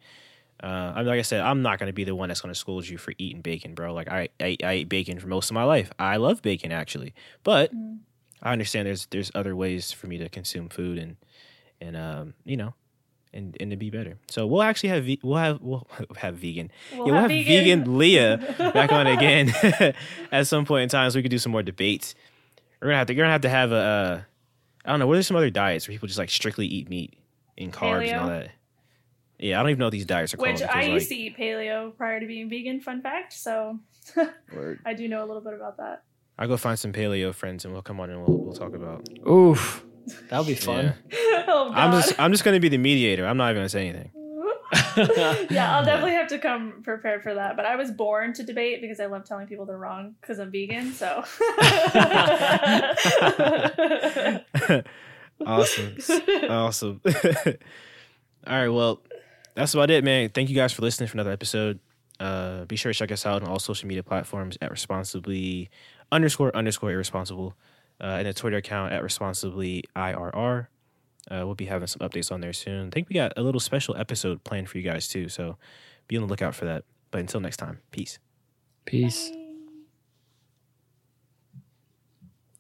[SPEAKER 2] Uh, I mean, like I said, I'm not going to be the one that's going to scold you for eating bacon, bro. Like I, I, I ate bacon for most of my life. I love bacon actually, but
[SPEAKER 3] Mm.
[SPEAKER 2] I understand there's there's other ways for me to consume food and and um you know and and to be better. So we'll actually have ve- we'll have we'll have vegan.
[SPEAKER 3] We'll
[SPEAKER 2] yeah, we'll have vegan, Leah back on again at some point in time, so we could do some more debates. We're gonna have to. You're gonna have to have a. Uh, I don't know. What are some other diets where people just like strictly eat meat and carbs and all that? Yeah, I don't even know what these diets are called.
[SPEAKER 3] Which
[SPEAKER 2] because,
[SPEAKER 3] I
[SPEAKER 2] like,
[SPEAKER 3] used to eat paleo prior to being vegan. Fun fact. So. I do know a little bit about that.
[SPEAKER 2] I'll go find some paleo friends and we'll come on and we'll, we'll talk about.
[SPEAKER 1] Oof. That'll be fun.
[SPEAKER 3] oh
[SPEAKER 2] I'm just I'm just gonna be the mediator. I'm not even gonna say anything.
[SPEAKER 3] yeah, I'll definitely have to come prepared for that. But I was born to debate because I love telling people they're wrong because I'm vegan. So
[SPEAKER 2] awesome, awesome. All right, well, that's about it, man. Thank you guys for listening for another episode. Uh, be sure to check us out on all social media platforms at responsibly underscore underscore irresponsible, uh, and a Twitter account at responsibly IRR. Uh, we'll be having some updates on there soon. I think we got a little special episode planned for you guys too, so be on the lookout for that. But until next time, peace.
[SPEAKER 1] Peace.
[SPEAKER 3] Bye.